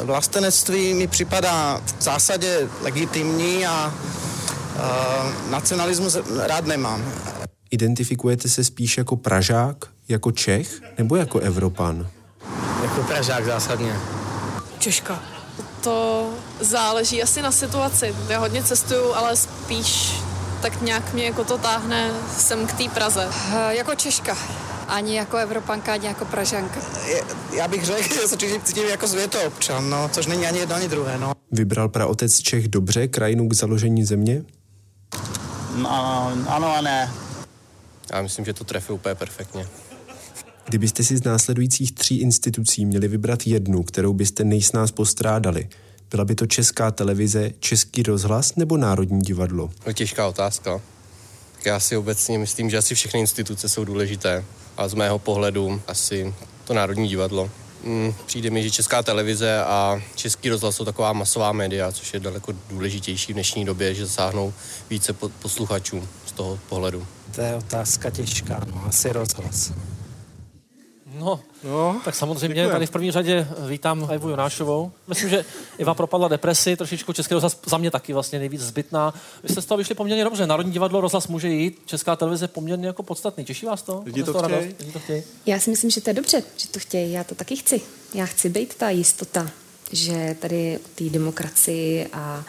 Vlastenectví mi připadá v zásadě legitimní a uh, nacionalismus rád nemám. Identifikujete se spíš jako Pražák, jako Čech nebo jako Evropan? Jako Pražák zásadně. Češka. To záleží asi na situaci. Já hodně cestuju, ale spíš tak nějak mě jako to táhne sem k té Praze. E, Jako Češka. Ani jako Evropanka, ani jako Pražanka. Já bych řekl, že se cítím- cítím jako světoobčan, no, což není ani jedno, ani druhé. No. Vybral praotec Čech dobře krajinu k založení země? No, ano a ne. Já myslím, že to trefí úplně perfektně. Kdybyste si z následujících tří institucí měli vybrat jednu, kterou byste nejsnáz postrádali, byla by to Česká televize, Český rozhlas nebo Národní divadlo? To je těžká otázka. Tak já si obecně myslím, že asi všechny instituce jsou důležité. A z mého pohledu asi to Národní divadlo. Mm, Přijde mi, že Česká televize a Český rozhlas jsou taková masová média, což je daleko důležitější v dnešní době, že zasáhnou více po- posluchačů z toho pohledu. To je otázka těžká, no, asi rozhlas. No, no, tak samozřejmě děkujem. tady v první řadě vítám Evu Jonášovou. Myslím, že Iva propadla depresi, trošičku Český rozhlas za mě taky vlastně nejvíc zbytná. Vy jste z toho vyšli poměrně dobře. Národní divadlo rozhlas může jít, Česká televize poměrně jako podstatný. Těší vás to? Lidi to chtějí. radost? Lidi to chtějí. Já si myslím, že to je dobře, že to chtějí. Já to taky chci. Já chci být ta jistota, že tady o té demokracii a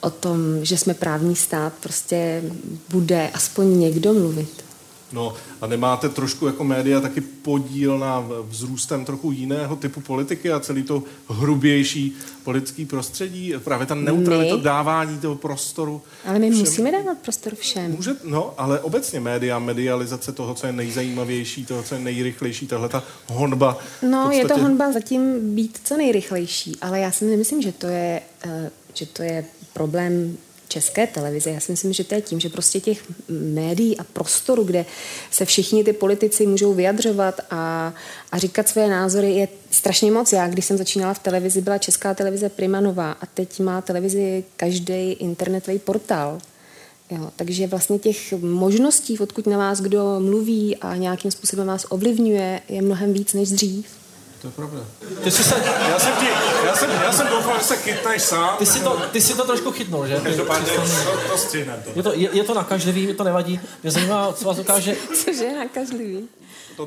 o tom, že jsme právní stát, prostě bude aspoň někdo mluvit. No a nemáte trošku jako média taky podíl na vzrůstem trochu jiného typu politiky a celý to hrubější politický prostředí? Právě ta neutralita My? dávání toho prostoru. Ale my všem. musíme dávat prostor všem. Může, no, ale obecně média, medializace toho, co je nejzajímavější, toho, co je nejrychlejší, tahle ta honba. No, v je to podstatě- honba zatím být co nejrychlejší, ale já si nemyslím, že to je, eh, že to je problém české televize. Já si myslím, že to je tím, že prostě těch médií a prostoru, kde se všichni ty politici můžou vyjadřovat a, a říkat své názory, je strašně moc. Já, když jsem začínala v televizi, byla česká televize Primanová a teď má televizi každý internetový portál. Jo, takže vlastně těch možností, odkud na vás kdo mluví a nějakým způsobem vás ovlivňuje, je mnohem víc než dřív. To je pravda. Ty jsi se... Já jsem, ti, já jsem, já jsem doufal, že se chytneš sám. Ty si to, ty si to trošku chytnul, že? Každopádně to, to střihnem. Je to, je, je to nakažlivý, mi to nevadí. Mě zajímá, co vás dokáže Cože je nakažlivý.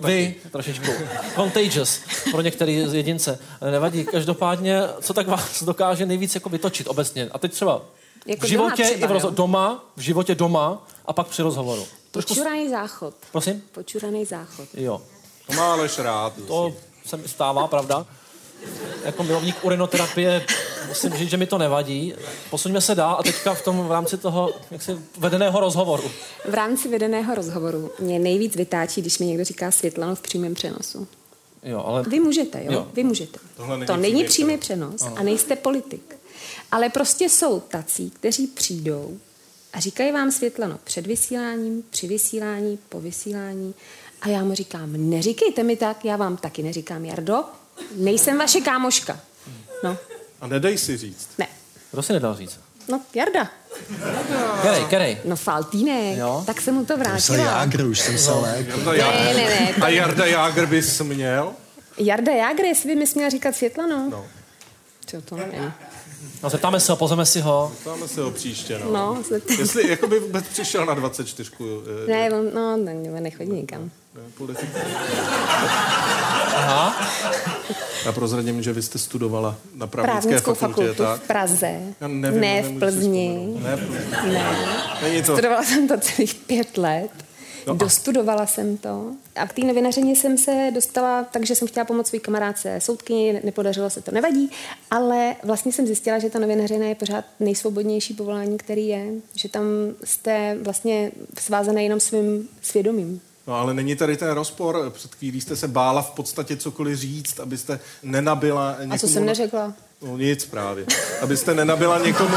vy trošičku. Contagious pro některé z jedince. Nevadí. Každopádně, co tak vás dokáže nejvíc jako vytočit obecně? A teď třeba Jako v životě doma třeba, i v roz... jo? doma, v životě doma a pak při rozhovoru. Trošku... Počuraný záchod. Prosím? Počuraný záchod. Jo. To má Aleš rád. To se mi stává, pravda. Jako milovník urinoterapie musím říct, že mi to nevadí. Posuňme se dál a teďka v tom v rámci toho jaksi vedeného rozhovoru. V rámci vedeného rozhovoru mě nejvíc vytáčí, když mi někdo říká Světlano v přímém přenosu. Jo, ale... Vy můžete, jo? Jo. Vy můžete. Tohle není to není přímý přenos Ano. a nejste politik. Ale prostě jsou tací, kteří přijdou a říkají vám Světlano před vysíláním, při vysílání, po vysílání. A já mu říkám, neříkejte mi tak, já vám taky neříkám, Jardo, nejsem vaše kámoška. No, A nedej si říct. ne. Kdo si nedal říct? No, Jarda. Kerej, kerej. No, Faltínek. Jo. Tak jsem mu to vrátila. Myslel Jágr, už jsem se lék. Jarda Ne, Jágr. ne, ne, to- A Jarda Jágr bys měl? Jarda Jágr, jestli by mi směla říkat Světlano. No. Co to nevím. No, zeptáme se ho, pozveme si ho. Dáme se ho příště, no. No. Jestli jako by vůbec přišel na 24. eh, Ne, on, no, ne, nechodí nikam. ne, politik. Aha. Já prozradím, že vy jste studovala na právnické Právnickou fakultě, fakultu tak? v Praze. Já nevím, ne v Plzni. Ne, v Plzni. Ne. Není to. Studovala jsem to celých pět let. No a- Dostudovala jsem to. A k té novinařině jsem se dostala, takže jsem chtěla pomoct svůj kamarádce soudkyni, nepodařilo se to, nevadí, ale vlastně jsem zjistila, že ta novinařina je pořád nejsvobodnější povolání, který je, že tam jste vlastně svázané jenom svým svědomím. No ale není tady ten rozpor, před chvílí jste se bála v podstatě cokoliv říct, abyste nenabila někomu... A co jsem neřekla? No nic právě. Abyste nenabila někomu...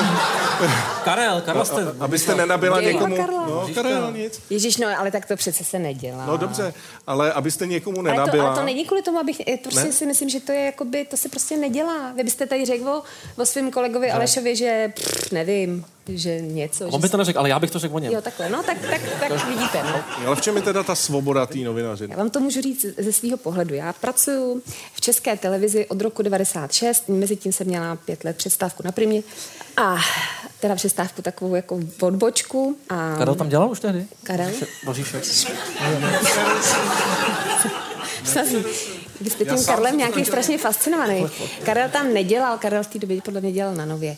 Karel, Karel jste... A- Abyste nenabila Děkuji, někomu... Karla. No, Karel, nic. Ježíš, no ale tak to přece se nedělá. No dobře, ale abyste někomu Ale to, nenabila... ale to není kvůli tomu, abych, prostě Ne? si myslím, že to je jakoby, to se prostě nedělá. Vy byste tady řekl o, o svém kolegovi Alešovi, že pff, nevím, že něco. On by to neřekl, ale já bych to řekl o něm. Jo, takhle, no tak, tak, tak vidíte, no. Ale v čem je teda ta svoboda té novinařiny? Já vám to můžu říct ze svého pohledu. Já pracuji v české televizi od roku 96, mezi tím jsem měla pět let přestávku na primě a teda přestávku takovou jako odbočku. A Karel tam dělal už tehdy? Karel? Božíšek. Vy jste Já tím Karlem to nějaký strašně fascinovaný. Karel tam nedělal, Karel v té době podle mě dělal na nově.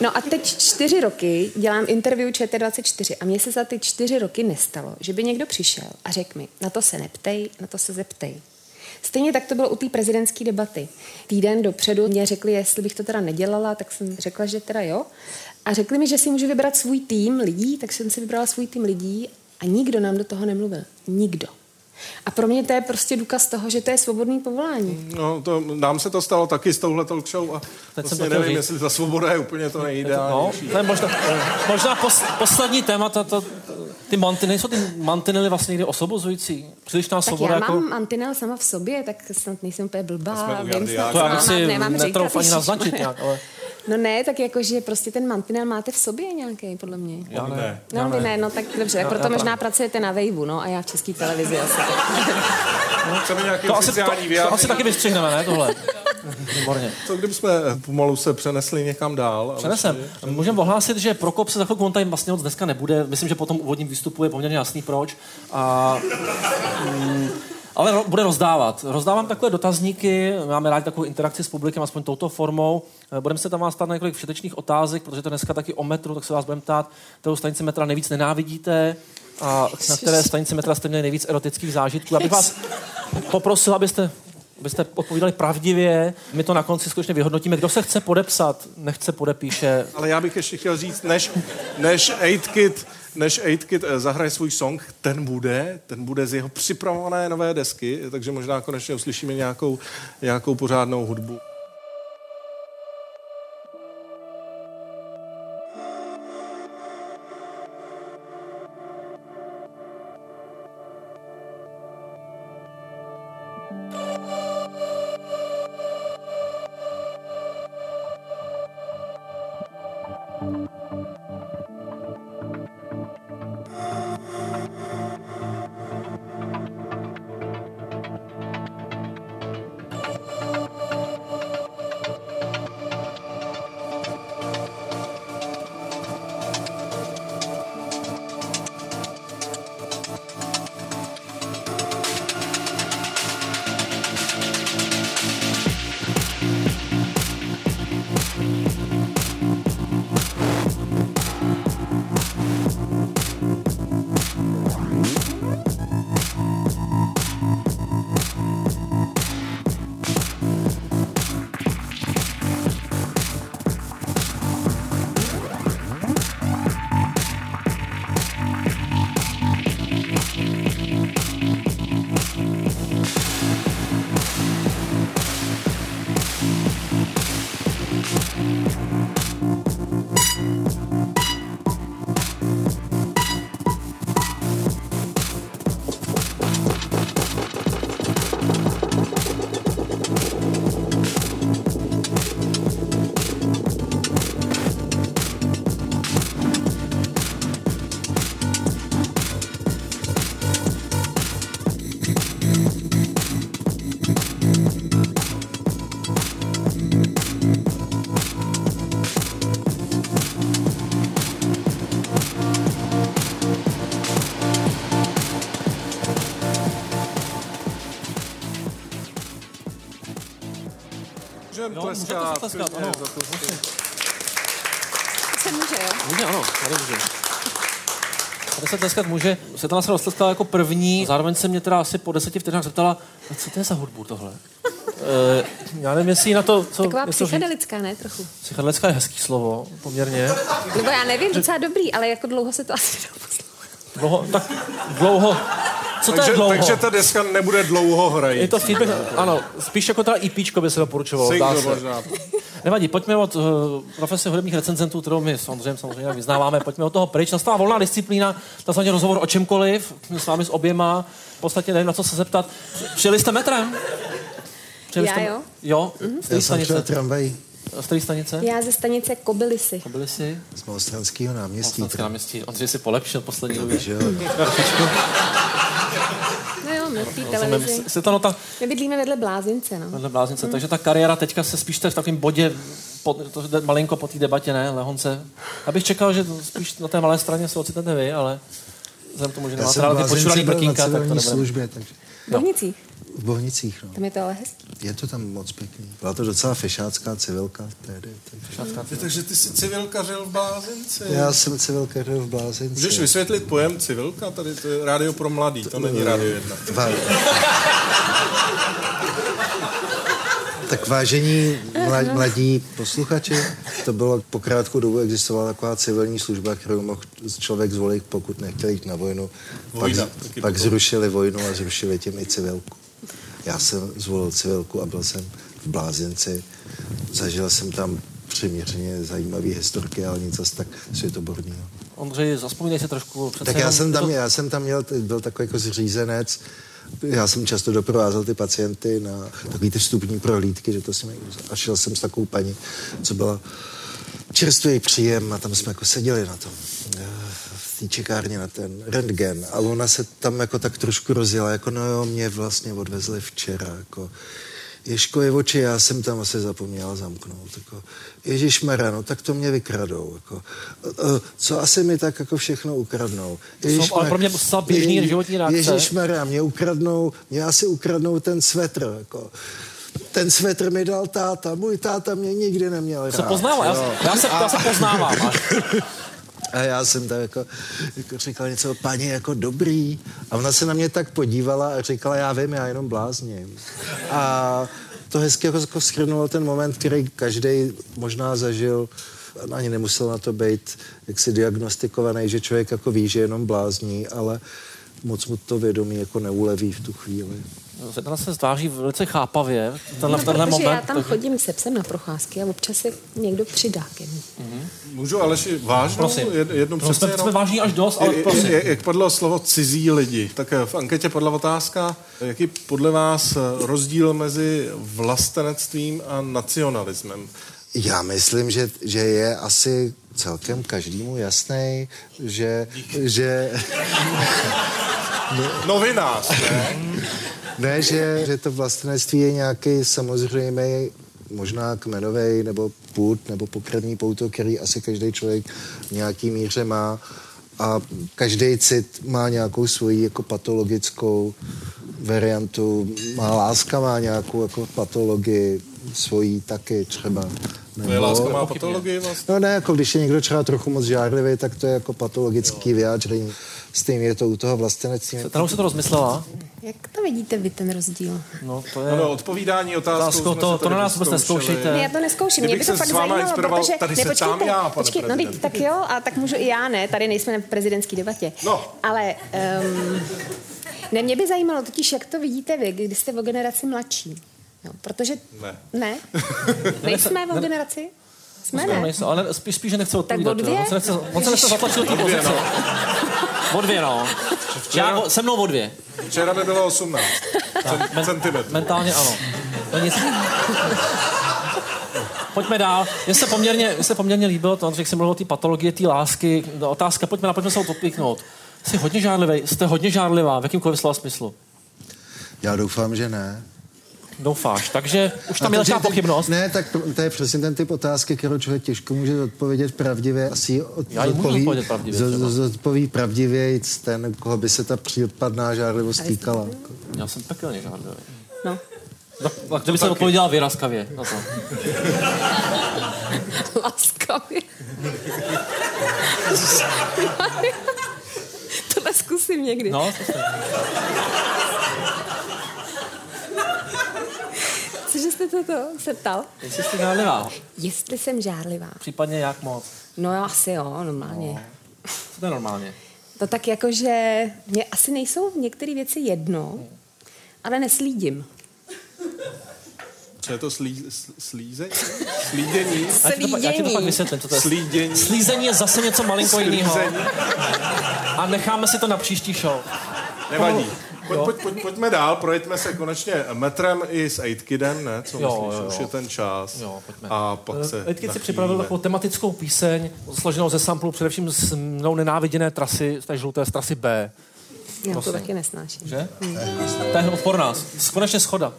No a teď čtyři roky dělám interview ČT24 a mně se za ty čtyři roky nestalo, že by někdo přišel a řekl mi, na to se neptej, na to se zeptej. Stejně tak to bylo u té prezidentské debaty. Týden dopředu mě řekli, jestli bych to teda nedělala, tak jsem řekla, že teda jo. A řekli mi, že si můžu vybrat svůj tým lidí, tak jsem si vybrala svůj tým lidí a nikdo nám do toho nemluvil. Nikdo. A pro mě to je prostě důkaz toho, že to je svobodný povolání. No, to, nám se to stalo taky s touhle talk show a jsem vlastně nevím, říct. jestli ta svoboda je úplně to No, nejideálnější. to je možná, možná pos, poslední téma, to, to, ty mantinely, nejsou ty mantinely vlastně někdy osobozující? Přílišná Tak svoboda já jako... mám mantinel sama v sobě, tak snad nejsem úplně blbá. vím snad, To já co bych si nemám netrouf říkat, ani naznačit nějak, ale... No ne, tak jako, že prostě ten mantinel máte v sobě nějaký, podle mě. Já ne. No, Já vy ne, no tak dobře, tak Já- proto já možná pra- pracujete na Waveu, no a já v české televizi asi. No, chceme nějaký To asi, to, to asi taky vystřihneme, ne, tohle? Výborně. Co kdybychom pomalu se přenesli někam dál? ale- Přenesem. Můžeme ohlásit, že Prokop se za chvilku, on tady vlastně moc dneska nebude. Myslím, že po tom úvodním výstupu je poměrně jasný proč. A, mm, ale ro, bude rozdávat. Rozdávám takové dotazníky, máme rádi takovou interakci s publikem, aspoň touto formou. Eh, Budeme se tam vás ptát na několik všetečných otázek, protože to dneska taky o metru, tak se vás budeme ptát, kterou stanici metra nejvíc nenávidíte a na které stanici metra jste měli nejvíc erotických zážitků. Já bych vás poprosil, abyste abyste odpovídali pravdivě. My to na konci skutečně vyhodnotíme. Kdo se chce podepsat, nechce podepíše. Ale já bych ještě chtěl říct, než, než 8kid, než 8kid eh, zahraje svůj song, ten bude, ten bude z jeho připravované nové desky, takže možná konečně uslyšíme nějakou, nějakou pořádnou hudbu. Můžeme Jo, tleskat. můžete tleskat, klidně, ano. za to jste- Se může, jo? Může, ano, tady může. Tady se tleskat může. Světlana se roztleskala jako první, zároveň se mě teda asi po deseti vteřinách zeptala, "A co to je za hudbu tohle? E, já nevím, jestli na to, co... Taková psychedelická, ne? Trochu. Psychedelická je hezký slovo, poměrně. Nebo já nevím, docela dobrý, ale jako dlouho se to asi nedá poslouchat. Dlouho, tak dlouho. Co to takže, je dlouho? takže ta deska nebude dlouho hrají. Je to feedback, ano, spíš jako teda EPčko by se doporučovalo. Single možná. Nevadí, pojďme od uh, profese hudebních recenzentů, kterou my samozřejmě, samozřejmě vyznáváme, pojďme od toho pryč. Nastává volná disciplína, takzvaný rozhovor o čemkoliv, s vámi s oběma, v podstatě nevím, na co se zeptat. Přijeli jste metrem? Přijeli Já jste... jo. Jo? Z Já jsem přijel tramvají Z které stanice? Já ze stanice Kobylisy. Byli si? z Malostranského náměstí. Ostravské náměstí. Ondřej si polepšil poslední době. Že jo. No jo, my v té Rozumím. televizi. Se to no ta, My bydlíme vedle Blázince, no. Vedle bláznice. Takže ta kariéra teďka se spíš v takovém bodě, po, to jde malinko po té debatě, ne, Lehonce. Já bych čekal, že to spíš na té malé straně se ocitnete vy, ale vzhledem k tomu, že nemáte rád ty na prkínka, tak to nebude. službě, takže V Bohnicích. v Bohnicích, no. Tam je to ale hezký. Je to tam moc pěkný. Byla to docela fešácká civilka tehdy. Takže... Ty, takže ty jsi civilkařil v Blázinci. Já jsem civilkařil v Blázinci. Můžeš vysvětlit pojem civilka? Tady to je rádio pro mladý, to není rádio jedna. Tak vážení mla- mladí posluchači, to bylo po krátkou dobu existovala taková civilní služba, kterou mohl člověk zvolit, pokud nechtěl jít na vojnu. Pak, Vojna, pak potom. zrušili vojnu a zrušili tím i civilku. Já jsem zvolil civilku a byl jsem v Blázinci. Zažil jsem tam přiměřeně zajímavé historky, ale nic zase tak světoborného. Ondřej, zaspomínej si trošku. Přece Tak já jsem tam, to- já jsem tam měl, byl takový jako zřízenec, já jsem často doprovázel ty pacienty na takový ty vstupní prohlídky, že to jsem a šel jsem s takovou paní, co byla čerstvý příjem a tam jsme jako seděli na tom eh, v té čekárně na ten rentgen. A ona se tam jako tak trošku rozjela, jako no jo, mě vlastně odvezli včera, jako Ježkovi oči, já jsem tam asi zapomněla zamknout. Jako, Ježíš no tak to mě vykradou. Jako, "E, e, co asi mi tak jako všechno ukradnou? Jsou ale pro mě zcela běžný životní reakce. Ježíš mě ukradnou, mě asi ukradnou ten svetr. Jako. Ten svetr mi dal táta, můj táta mě nikdy neměl rád. se poznává, já, já, se, já se poznávám. A, já jsem tak jako, jako říkal něco, paní, jako dobrý. A ona se na mě tak podívala a říkala, já vím, já jenom blázním. A to hezky jako, jako schrnulo ten moment, který každý možná zažil, ani nemusel na to být jaksi diagnostikovaný, že člověk jako ví, že jenom blázní, ale moc mu to vědomí jako neuleví v tu chvíli. Zvedna se zdáří velice chápavě, tenhle, No, v tenhle moment. já tam chodím se psem na procházky a občas se někdo přidá ke mně. Můžu Aleši vážnou Prosím. jed, jednu No, jsme- přece jsme vážní až dost, ale prosím. je- Jak padlo slovo cizí lidi, tak eh, v anketě padla otázka, jaký podle vás eh, rozdíl mezi vlastenectvím a nacionalismem? Já myslím, že, že je asi celkem každému jasný, že, že Novinář, ne? Ne, že, že to vlastenectví je nějaký samozřejmý, možná kmenový nebo půd nebo pokrevní pouto, který asi každý člověk v nějaký míře má a každý cit má nějakou svoji jako patologickou variantu. Má láska má nějakou jako patologii svojí taky třeba. Tvoje láska má patologii vlastně? No ne, jako když je někdo třeba trochu moc žárlivý, tak to je jako patologický vyjádření. Stejně je to u toho vlastenectví. Teda už se to rozmyslela? Jak to vidíte vy, ten rozdíl? No, to je... Ano, odpovídání otázkou to- to na nás vůbec nezkoušejte. Ne, já to neskouším, mě by to se fakt s váma zajímalo, protože... tady ne, počkejte, já, pane počkej, no, teď, tak jo, a tak můžu i já, ne, tady nejsme na prezidentské debatě. No. Ale um, ne, mě by zajímalo totiž, jak to vidíte vy, když jste o generaci mladší. Jo, protože... Ne. Ne? Nejsme o generaci? Jsme ne. nejsou, ale spíš, spíš, že nechce odpovídat. o jo. dvě? On se nechce, on se nechce zatlačit do té O dvě, no. Já, o- se mnou o dvě. Včera by bylo 18 cen- centimetrů. Mentálně ano. To nic. Pojďme dál. Mně se poměrně, mně se poměrně líbilo to, jak jsem mluvil o té patologie, té lásky. No, Otázka, pojďme, na, pojďme se o to píknout. Jsi hodně žárlivý, jste hodně žárlivá, v jakýmkoliv slova smyslu. Já doufám, že ne. Doufáš, takže už tam A je to, taková ty- pochybnost. Ne, tak pr- to je přesně ten typ otázky, kterou člověk těžko může odpovědět pravdivě. Asi od, Já můžu odpovědět pravdivě z- Zodpoví pravdivě ten, koho by se ta případná žárlivost týkala. Já jsem pekelně žárlivý. No. Tak kdyby se odpověděla vyrazkavě na to. Laskavě. Tohle zkusím někdy. No, to to, to se ptal? Jestli jsi žádlivá. Jestli jsem žárlivá. Případně jak moc. No asi jo, normálně. No. Co to je normálně? To tak jako, že mě asi nejsou některé věci jedno, ale neslídím. Co je to slí, slíze? Slídění? Já ti to, pak- já ti to pak vysvětlím, co to je. Slídění. Slízení je zase něco malinko jiného. A necháme si to na příští show. Nevadí. Pojď, pojď, pojď, pojďme dál, projeďme se konečně metrem i s 8kidem, ne? Co Jo, myslíš? jo, jo. Už je ten čas. Jo, pojďme. A pak se Edkid si nachýlíme. připravil takovou tematickou píseň, složenou ze samplu především z mnou nenáviděné trasy, z té žluté, z trasy B. Já to Prosím. taky nesnáším. Že? To je odpor nás. Konečně schoda.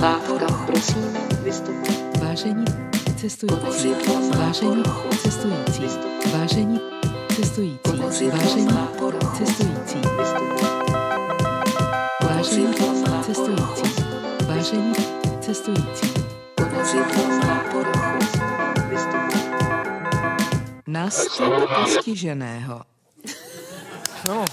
Poruchu, prosím, vystupte. Vážení cestující, vážení cestující, vážení cestující, vážení cestující, vážení cestující, vážení cestující. Nástup postiženého. No.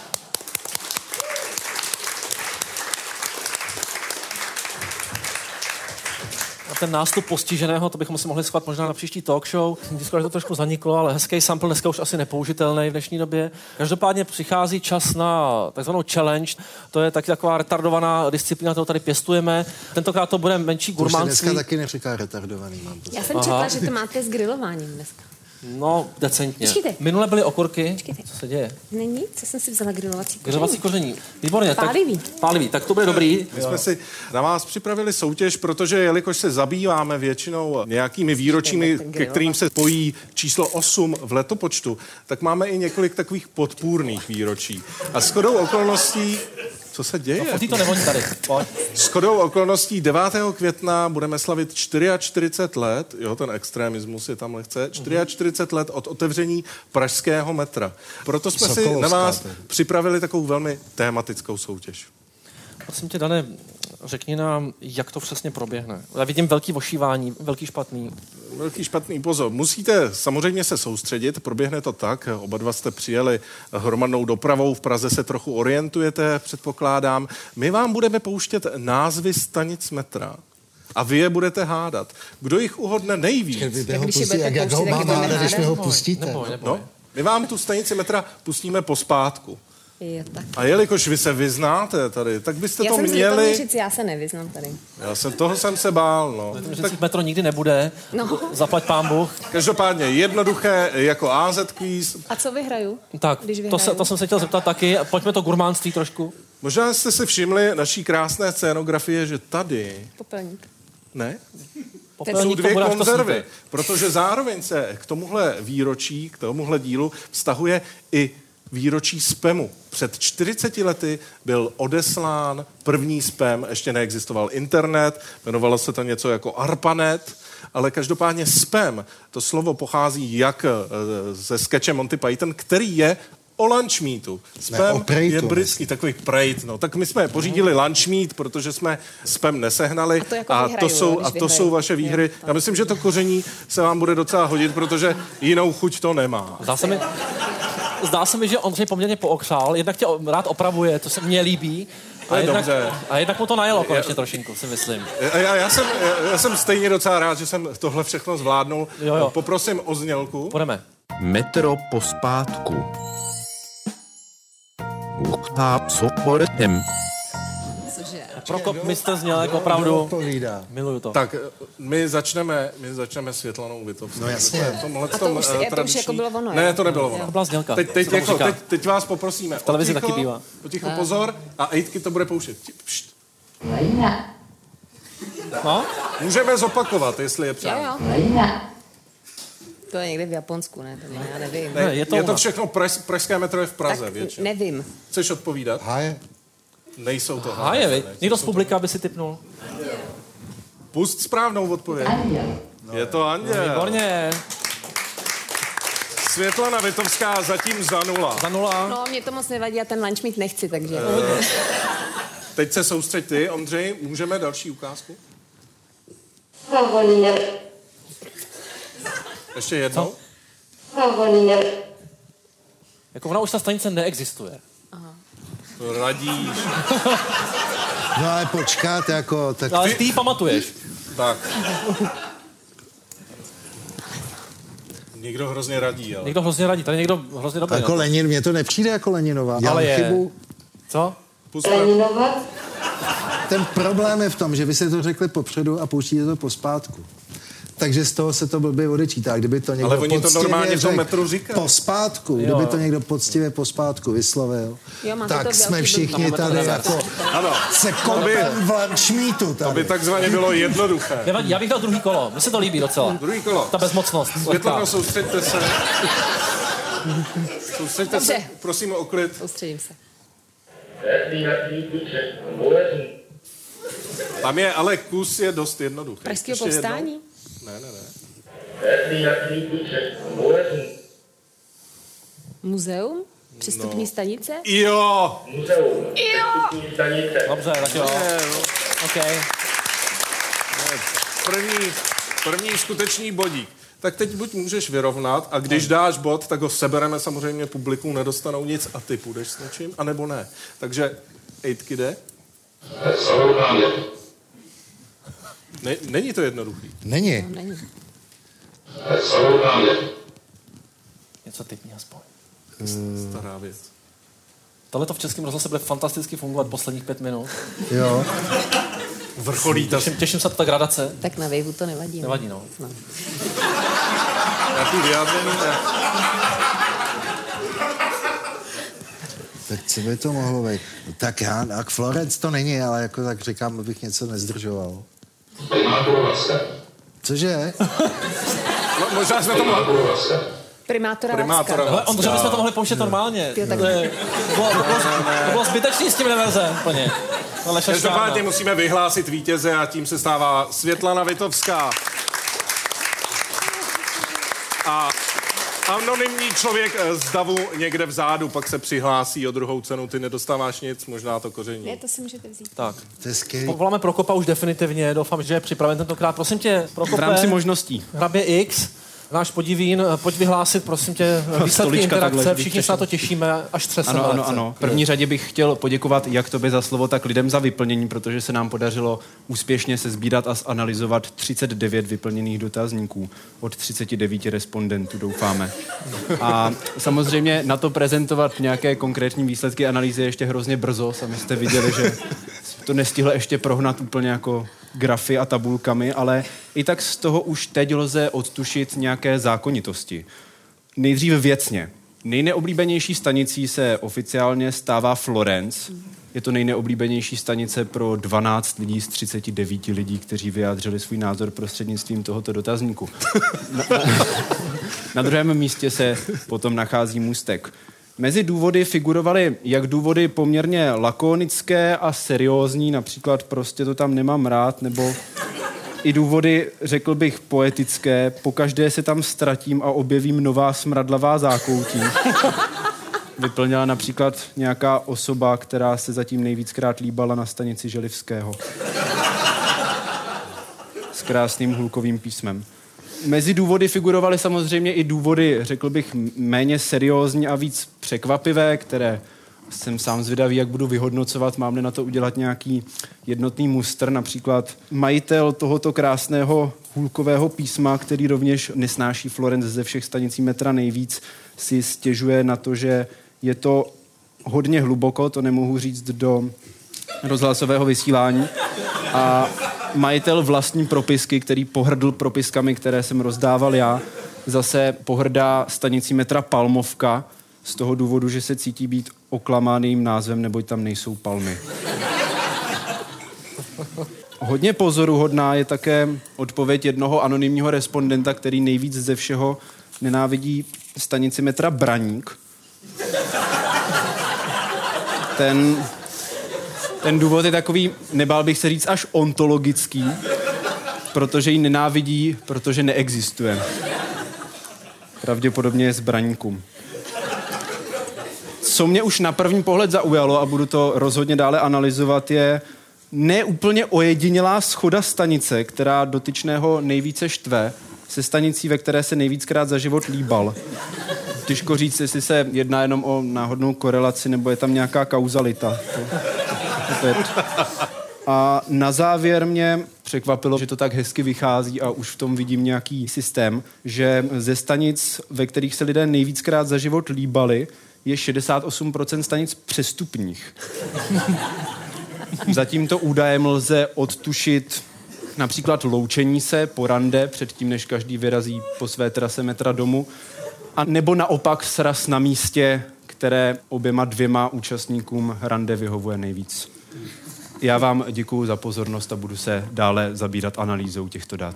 Ten nástup postiženého, to bychom si mohli schovat možná na příští talk show. Dneska to trošku zaniklo, ale hezký sample dneska už asi nepoužitelný v dnešní době. Každopádně přichází čas na takzvanou challenge. To je taky taková retardovaná disciplína, kterou tady pěstujeme. Tentokrát to bude menší To už gurmánství. dneska taky neříká retardovaný, mám pocit. Já jsem Aha. četla, že to máte s grilováním dneska. No, decentně. Počkejte. Minule byly okurky. Co se děje? Není? Co jsem si vzala grilovací koření? Grilovací koření. Výborně. Pálivý. Tak, pálivý. Tak to bude dobrý. My jsme si na vás připravili soutěž, protože jelikož se zabýváme většinou nějakými výročími, ke kterým se pojí číslo 8 v letopočtu, tak máme i několik takových podpůrných výročí. A shodou okolností co se děje? No, to nevoní tady. Pojď. S chodou okolností 9. května budeme slavit 44 let, jo, ten extremismus je tam lehce, 44 let od otevření pražského metra. Proto jsme si Sokolovská na vás tedy. připravili takovou velmi tématickou soutěž. Prosím tě, Dane, řekni nám, jak to přesně proběhne. Já vidím velký ošívání, velký špatný. Velký špatný pozor. Musíte samozřejmě se soustředit, proběhne to tak. Oba dva jste přijeli hromadnou dopravou, v Praze se trochu orientujete, předpokládám. My vám budeme pouštět názvy stanic metra. A vy je budete hádat. Kdo jich uhodne nejvíc? vy ho pustí, jak- jak ho mám hádat, když mi ho pustíte? Neboj, neboj. No, my vám tu stanici metra pustíme pospátku. Je tak. A jelikož vy se vyznáte tady, tak byste Já to jsem měli... měli... říct, já se nevyznám tady. Já jsem, toho jsem se bál, no. Tak metro nikdy nebude. No. Zaplať pán Bůh. Každopádně jednoduché jako AZ quiz. A co vyhraju? Tak, Když to, vyhraju. se, to jsem se chtěl zeptat taky. Pojďme to gurmánství trošku. Možná jste si všimli naší krásné scénografie, že tady, Popelník. ne, Popelník jsou to dvě to konzervy, protože zároveň se k tomuhle výročí, k tomuhle dílu vztahuje i výročí spamu. Před 40 lety byl odeslán první spam, ještě neexistoval internet, jmenovalo se to něco jako ARPANET, ale každopádně spam, to slovo pochází jak eh, ze skeče Monty Python, který je o lunch meetu. Spam o prejtu, je britský, takový prejt. No. Tak my jsme pořídili lunch meat, protože jsme spam nesehnali. A to jako a to vyhraju, jo, jsou, a to vyhraju. jsou vaše výhry. Já myslím, že to koření se vám bude docela hodit, protože jinou chuť to nemá. Zdá se mi, zdá se mi že on je poměrně pookřál. Jednak tě rád opravuje, to se mně líbí. To je jednak, dobře. A jednak mu to najelo konečně trošinku, si myslím. Já, já, já, jsem, já, já jsem stejně docela rád, že jsem tohle všechno zvládnul. Jo, jo. Poprosím o znělku. Půjdeme. Metro pospátku. Soportem. Cože? Prokop mistr znělek opravdu. Odpovídá. Miluju to. Tak my začneme, my začneme Světlanou Vitovskou. No jasně. Tomhle A to už- eh, to už tradiční- jako bylo ono, Ne, jo? to nebylo Jo. ono. To byla znělka. Teď, teď, jako, teď, teď vás poprosíme. V televizi taky bývá. A. pozor a Ejtky to bude pouštět. Ti- pšt. No? Můžeme zopakovat, jestli je Jo, přál. jo. To je někde v Japonsku, ne? To já nevím. Ne, je to, je to všechno pres, Pražské metro je v Praze tak většinou. nevím. Chceš odpovídat? Háje. Nejsou to Háje, háje. Někdo z publika by si typnul. Pust správnou odpověď. Je to Anděl. Výborně. Světlana Vitovská zatím za nula. Za nula. No, mě to moc nevadí, já ten lunch mít nechci, takže... Eh, Teď se soustřeď ty, Ondřej. Můžeme další ukázku? Ještě jednou? Jako ona už ta stanice neexistuje. To radíš. No ale počkat, jako... Tak Ale ty ji pamatuješ. Tak. Někdo hrozně radí, ale... Někdo hrozně radí, tady někdo hrozně dobrý. Jako na to. Lenin, mně to nepřijde jako Leninová. Ale Ale je. chybu. Co? Ten problém je v tom, že vy si to řekli popředu a pouštíte to pospátku. Takže z toho se to blbě odečítá. Kdyby to někdo Ale oni to poctivě normálně v tom metru říkají. Pospátku, Jo. kdyby to někdo poctivě pospátku vyslovil, Jo, to tak jsme všichni tady jako Ano. se To kopem v lančmítu to tady. by takzvaně bylo jednoduché. Nevadí, já bych dal druhý kolo. Mně se to líbí docela. Druhý kolo. Ta bezmocnost. Světlano, lehká. soustřeďte se. Soustřeďte se, prosím o klid. Soustředím se. Tam je, ale kus je dost jednoduchý. Pražského povstání? Ne, ne, ne. Muzeum? Přestupní No. stanice? Jo! Jo! Dobře, tak jo. No. OK. První, první skutečný bodík. Tak teď buď můžeš vyrovnat a když dáš bod, tak ho sebereme samozřejmě publikum, nedostanou nic a ty půjdeš s něčím, anebo ne. Takže Ejtky jde. Ne, není to jednoduchý. Není. No, není. Něco typní aspoň. Stará věc. Tohle to v českém rozhlase bude fantasticky fungovat posledních pět minut. Jo. Vrcholí ta... Těším, těším se na ta gradace. Tak na Waveu to nevadí. Nevadí, no. no. Nějaký vyjádření? Tak co by to mohlo být? Tak já, a k Florence to není, ale jako tak říkám, abych něco nezdržoval. Cože? No, možná jsme to mohli... Primátora, Primátora Vacka. Ale Ondře, bychom to mohli pouštět normálně. Jo, tak- To, je, to, bylo, to, bylo, to bylo zbytečný s tím reverze úplně. Ale Každopádně musíme vyhlásit vítěze a tím se stává Světlana Vitovská. A anonymní člověk eh, z davu někde vzadu pak se přihlásí o druhou cenu. Ty nedostáváš nic, možná to koření. Ne, to si můžete vzít. Tak. To je skvělý. Voláme Prokopa už definitivně, doufám, že je připraven tentokrát. Prosím tě, Prokope, V rámci možností. Hrabě X, náš podivín, pojď vyhlásit, prosím tě, výsledky Stolička takhle, interakce, když všichni se na to těšíme, až třeseme Ano, ano, ano. V první řadě bych chtěl poděkovat jak tobě za slovo, tak lidem za vyplnění, protože se nám podařilo úspěšně se sbírat a zanalizovat 39 vyplněných dotazníků od 39 respondentů, doufáme. A samozřejmě na to prezentovat nějaké konkrétní výsledky analýzy je ještě hrozně brzo. Sami jste viděli, že to nestihlo ještě prohnat úplně jako grafy a tabulkami, ale i tak z toho už teď lze odtušit nějaké zákonitosti. Nejdřív věcně. Nejneoblíbenější stanicí se oficiálně stává Florence. Je to nejneoblíbenější stanice pro 12 lidí z 39 lidí, kteří vyjádřili svůj názor prostřednictvím tohoto dotazníku. Na, na druhém místě se potom nachází můstek. Mezi důvody figurovaly jak důvody poměrně lakonické a seriózní, například prostě to tam nemám rád, nebo i důvody, řekl bych, poetické. Pokaždé se tam ztratím a objevím nová smradlavá zákoutí. Vyplnila například nějaká osoba, která se zatím nejvíckrát líbala na stanici Želivského. S krásným hulkovým písmem. Mezi důvody figurovaly samozřejmě i důvody, řekl bych, méně seriózní a víc překvapivé, které jsem sám zvědavý, jak budu vyhodnocovat, mám na to udělat nějaký jednotný mustr, například majitel tohoto krásného hůlkového písma, který rovněž nesnáší Florenc ze všech stanicí metra nejvíc, si stěžuje na to, že je to hodně hluboko, to nemohu říct do rozhlasového vysílání. A majitel vlastní propisky, který pohrdl propiskami, které jsem rozdával já, zase pohrdá stanicí metra Palmovka z toho důvodu, že se cítí být oklamán jejím názvem, neboť tam nejsou palmy. Hodně pozoruhodná je také odpověď jednoho anonymního respondenta, který nejvíc ze všeho nenávidí stanici metra Braník. Ten, ten důvod je takový, nebál bych se říct, až ontologický, protože ji nenávidí, protože neexistuje. Pravděpodobně je z Braníku. Co mě už na první pohled zaujalo a budu to rozhodně dále analyzovat, je neúplně ojedinělá schoda stanice, která dotyčného nejvíce štve, se stanicí, ve které se nejvíckrát za život líbal. Těžko říct, jestli se jedná jenom o náhodnou korelaci, nebo je tam nějaká kauzalita. To, opět. A na závěr mě překvapilo, že to tak hezky vychází a už v tom vidím nějaký systém, že ze stanic, ve kterých se lidé nejvíckrát za život líbali, je 68% stanic přestupních. Za tímto údajem lze odtušit například loučení se po rande předtím, než každý vyrazí po své trase metra domů, a nebo naopak sraz na místě, které oběma dvěma účastníkům rande vyhovuje nejvíc. Já vám děkuji za pozornost a budu se dále zabírat analýzou těchto dat.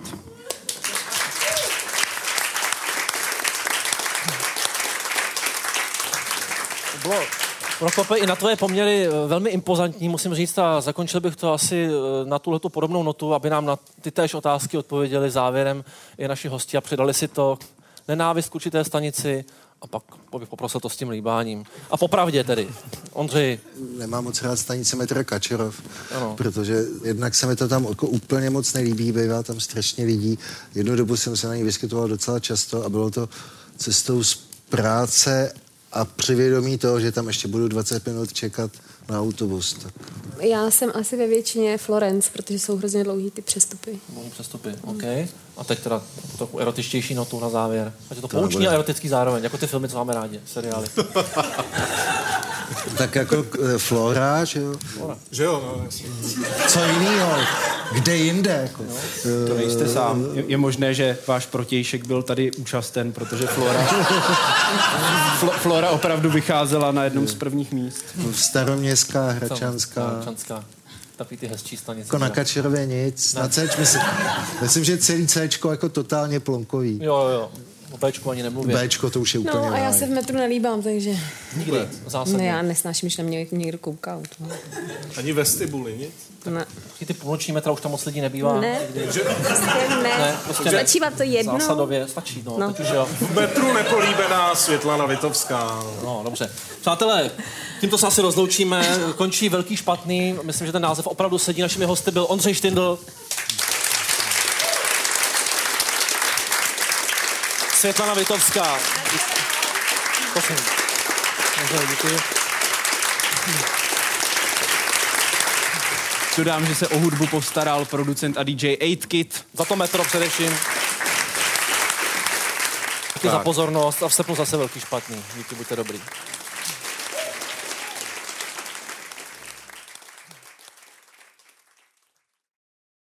bylo Prokope, i na tvoje poměry eh, velmi impozantní, musím říct, a zakončil bych to asi eh, na tuhletu podobnou notu, aby nám na ty též otázky odpověděli závěrem i naši hosti a předali si to nenávist k určité stanici a pak bych poprosil to s tím líbáním. A popravdě tedy. Ondřej. Nemám moc rád stanice metra Kačerov, Ano. protože jednak se mi to tam jako úplně moc nelíbí, bývá tam strašně lidí. Jednu dobu jsem se na ní vyskytoval docela často a bylo to cestou z práce a přivědomí toho, že tam ještě budu 20 minut čekat na autobus. Tak Já jsem asi ve většině Florence, protože jsou hrozně dlouhý ty přestupy. Mohou přestupy, OK. A teď teda trochu erotičtější notu na závěr. Ať je to To pouční nebude. a erotický zároveň, jako ty filmy, co máme rádi, seriály. tak jako eh, Flora, že jo? Že jo, no, jasně. Co jinýho? Kde jinde? Jako? To nejste sám. Je, je možné, že váš protějšek byl tady účasten, protože Flora, Flo, Flora opravdu vycházela na jednom z prvních míst. Staroměstská, Hračanská. Hračanská. Takový ty hezčí stanice. Jako na Kačerově nic. Na C, myslím, myslím, že celý C jako totálně plonkový. Jo, jo, jo. O Bčku ani nemluvím. Bčko to už je úplně No a já ráj. se v metru nelíbám, takže... Nikdy, zásadně. Ne, já nesnáším, že na mě někdo kouká. Ani vestibuli, nic? Ne. Ty půlnoční metra už tam moc lidí nebývá. Ne. Prostě ne. Ne, prostě ne. Stačí vám to jednou? Zásadově stačí, no, No. no. teď už jo. V metru nepolíbená Světlana Vitovská. No, dobře. Přátelé, tímto se asi rozloučíme. Končí velký špatný. Myslím, že ten název opravdu sedí. Našimi hosty byl Ondřej Štindl. Světlana Vitovská. Prosím. Děkuji. Dodám, že se o hudbu postaral producent a DJ 8Kit. Za to metro především. Díky za pozornost a v srpnu zase velký špatný. Díky, buďte dobrý.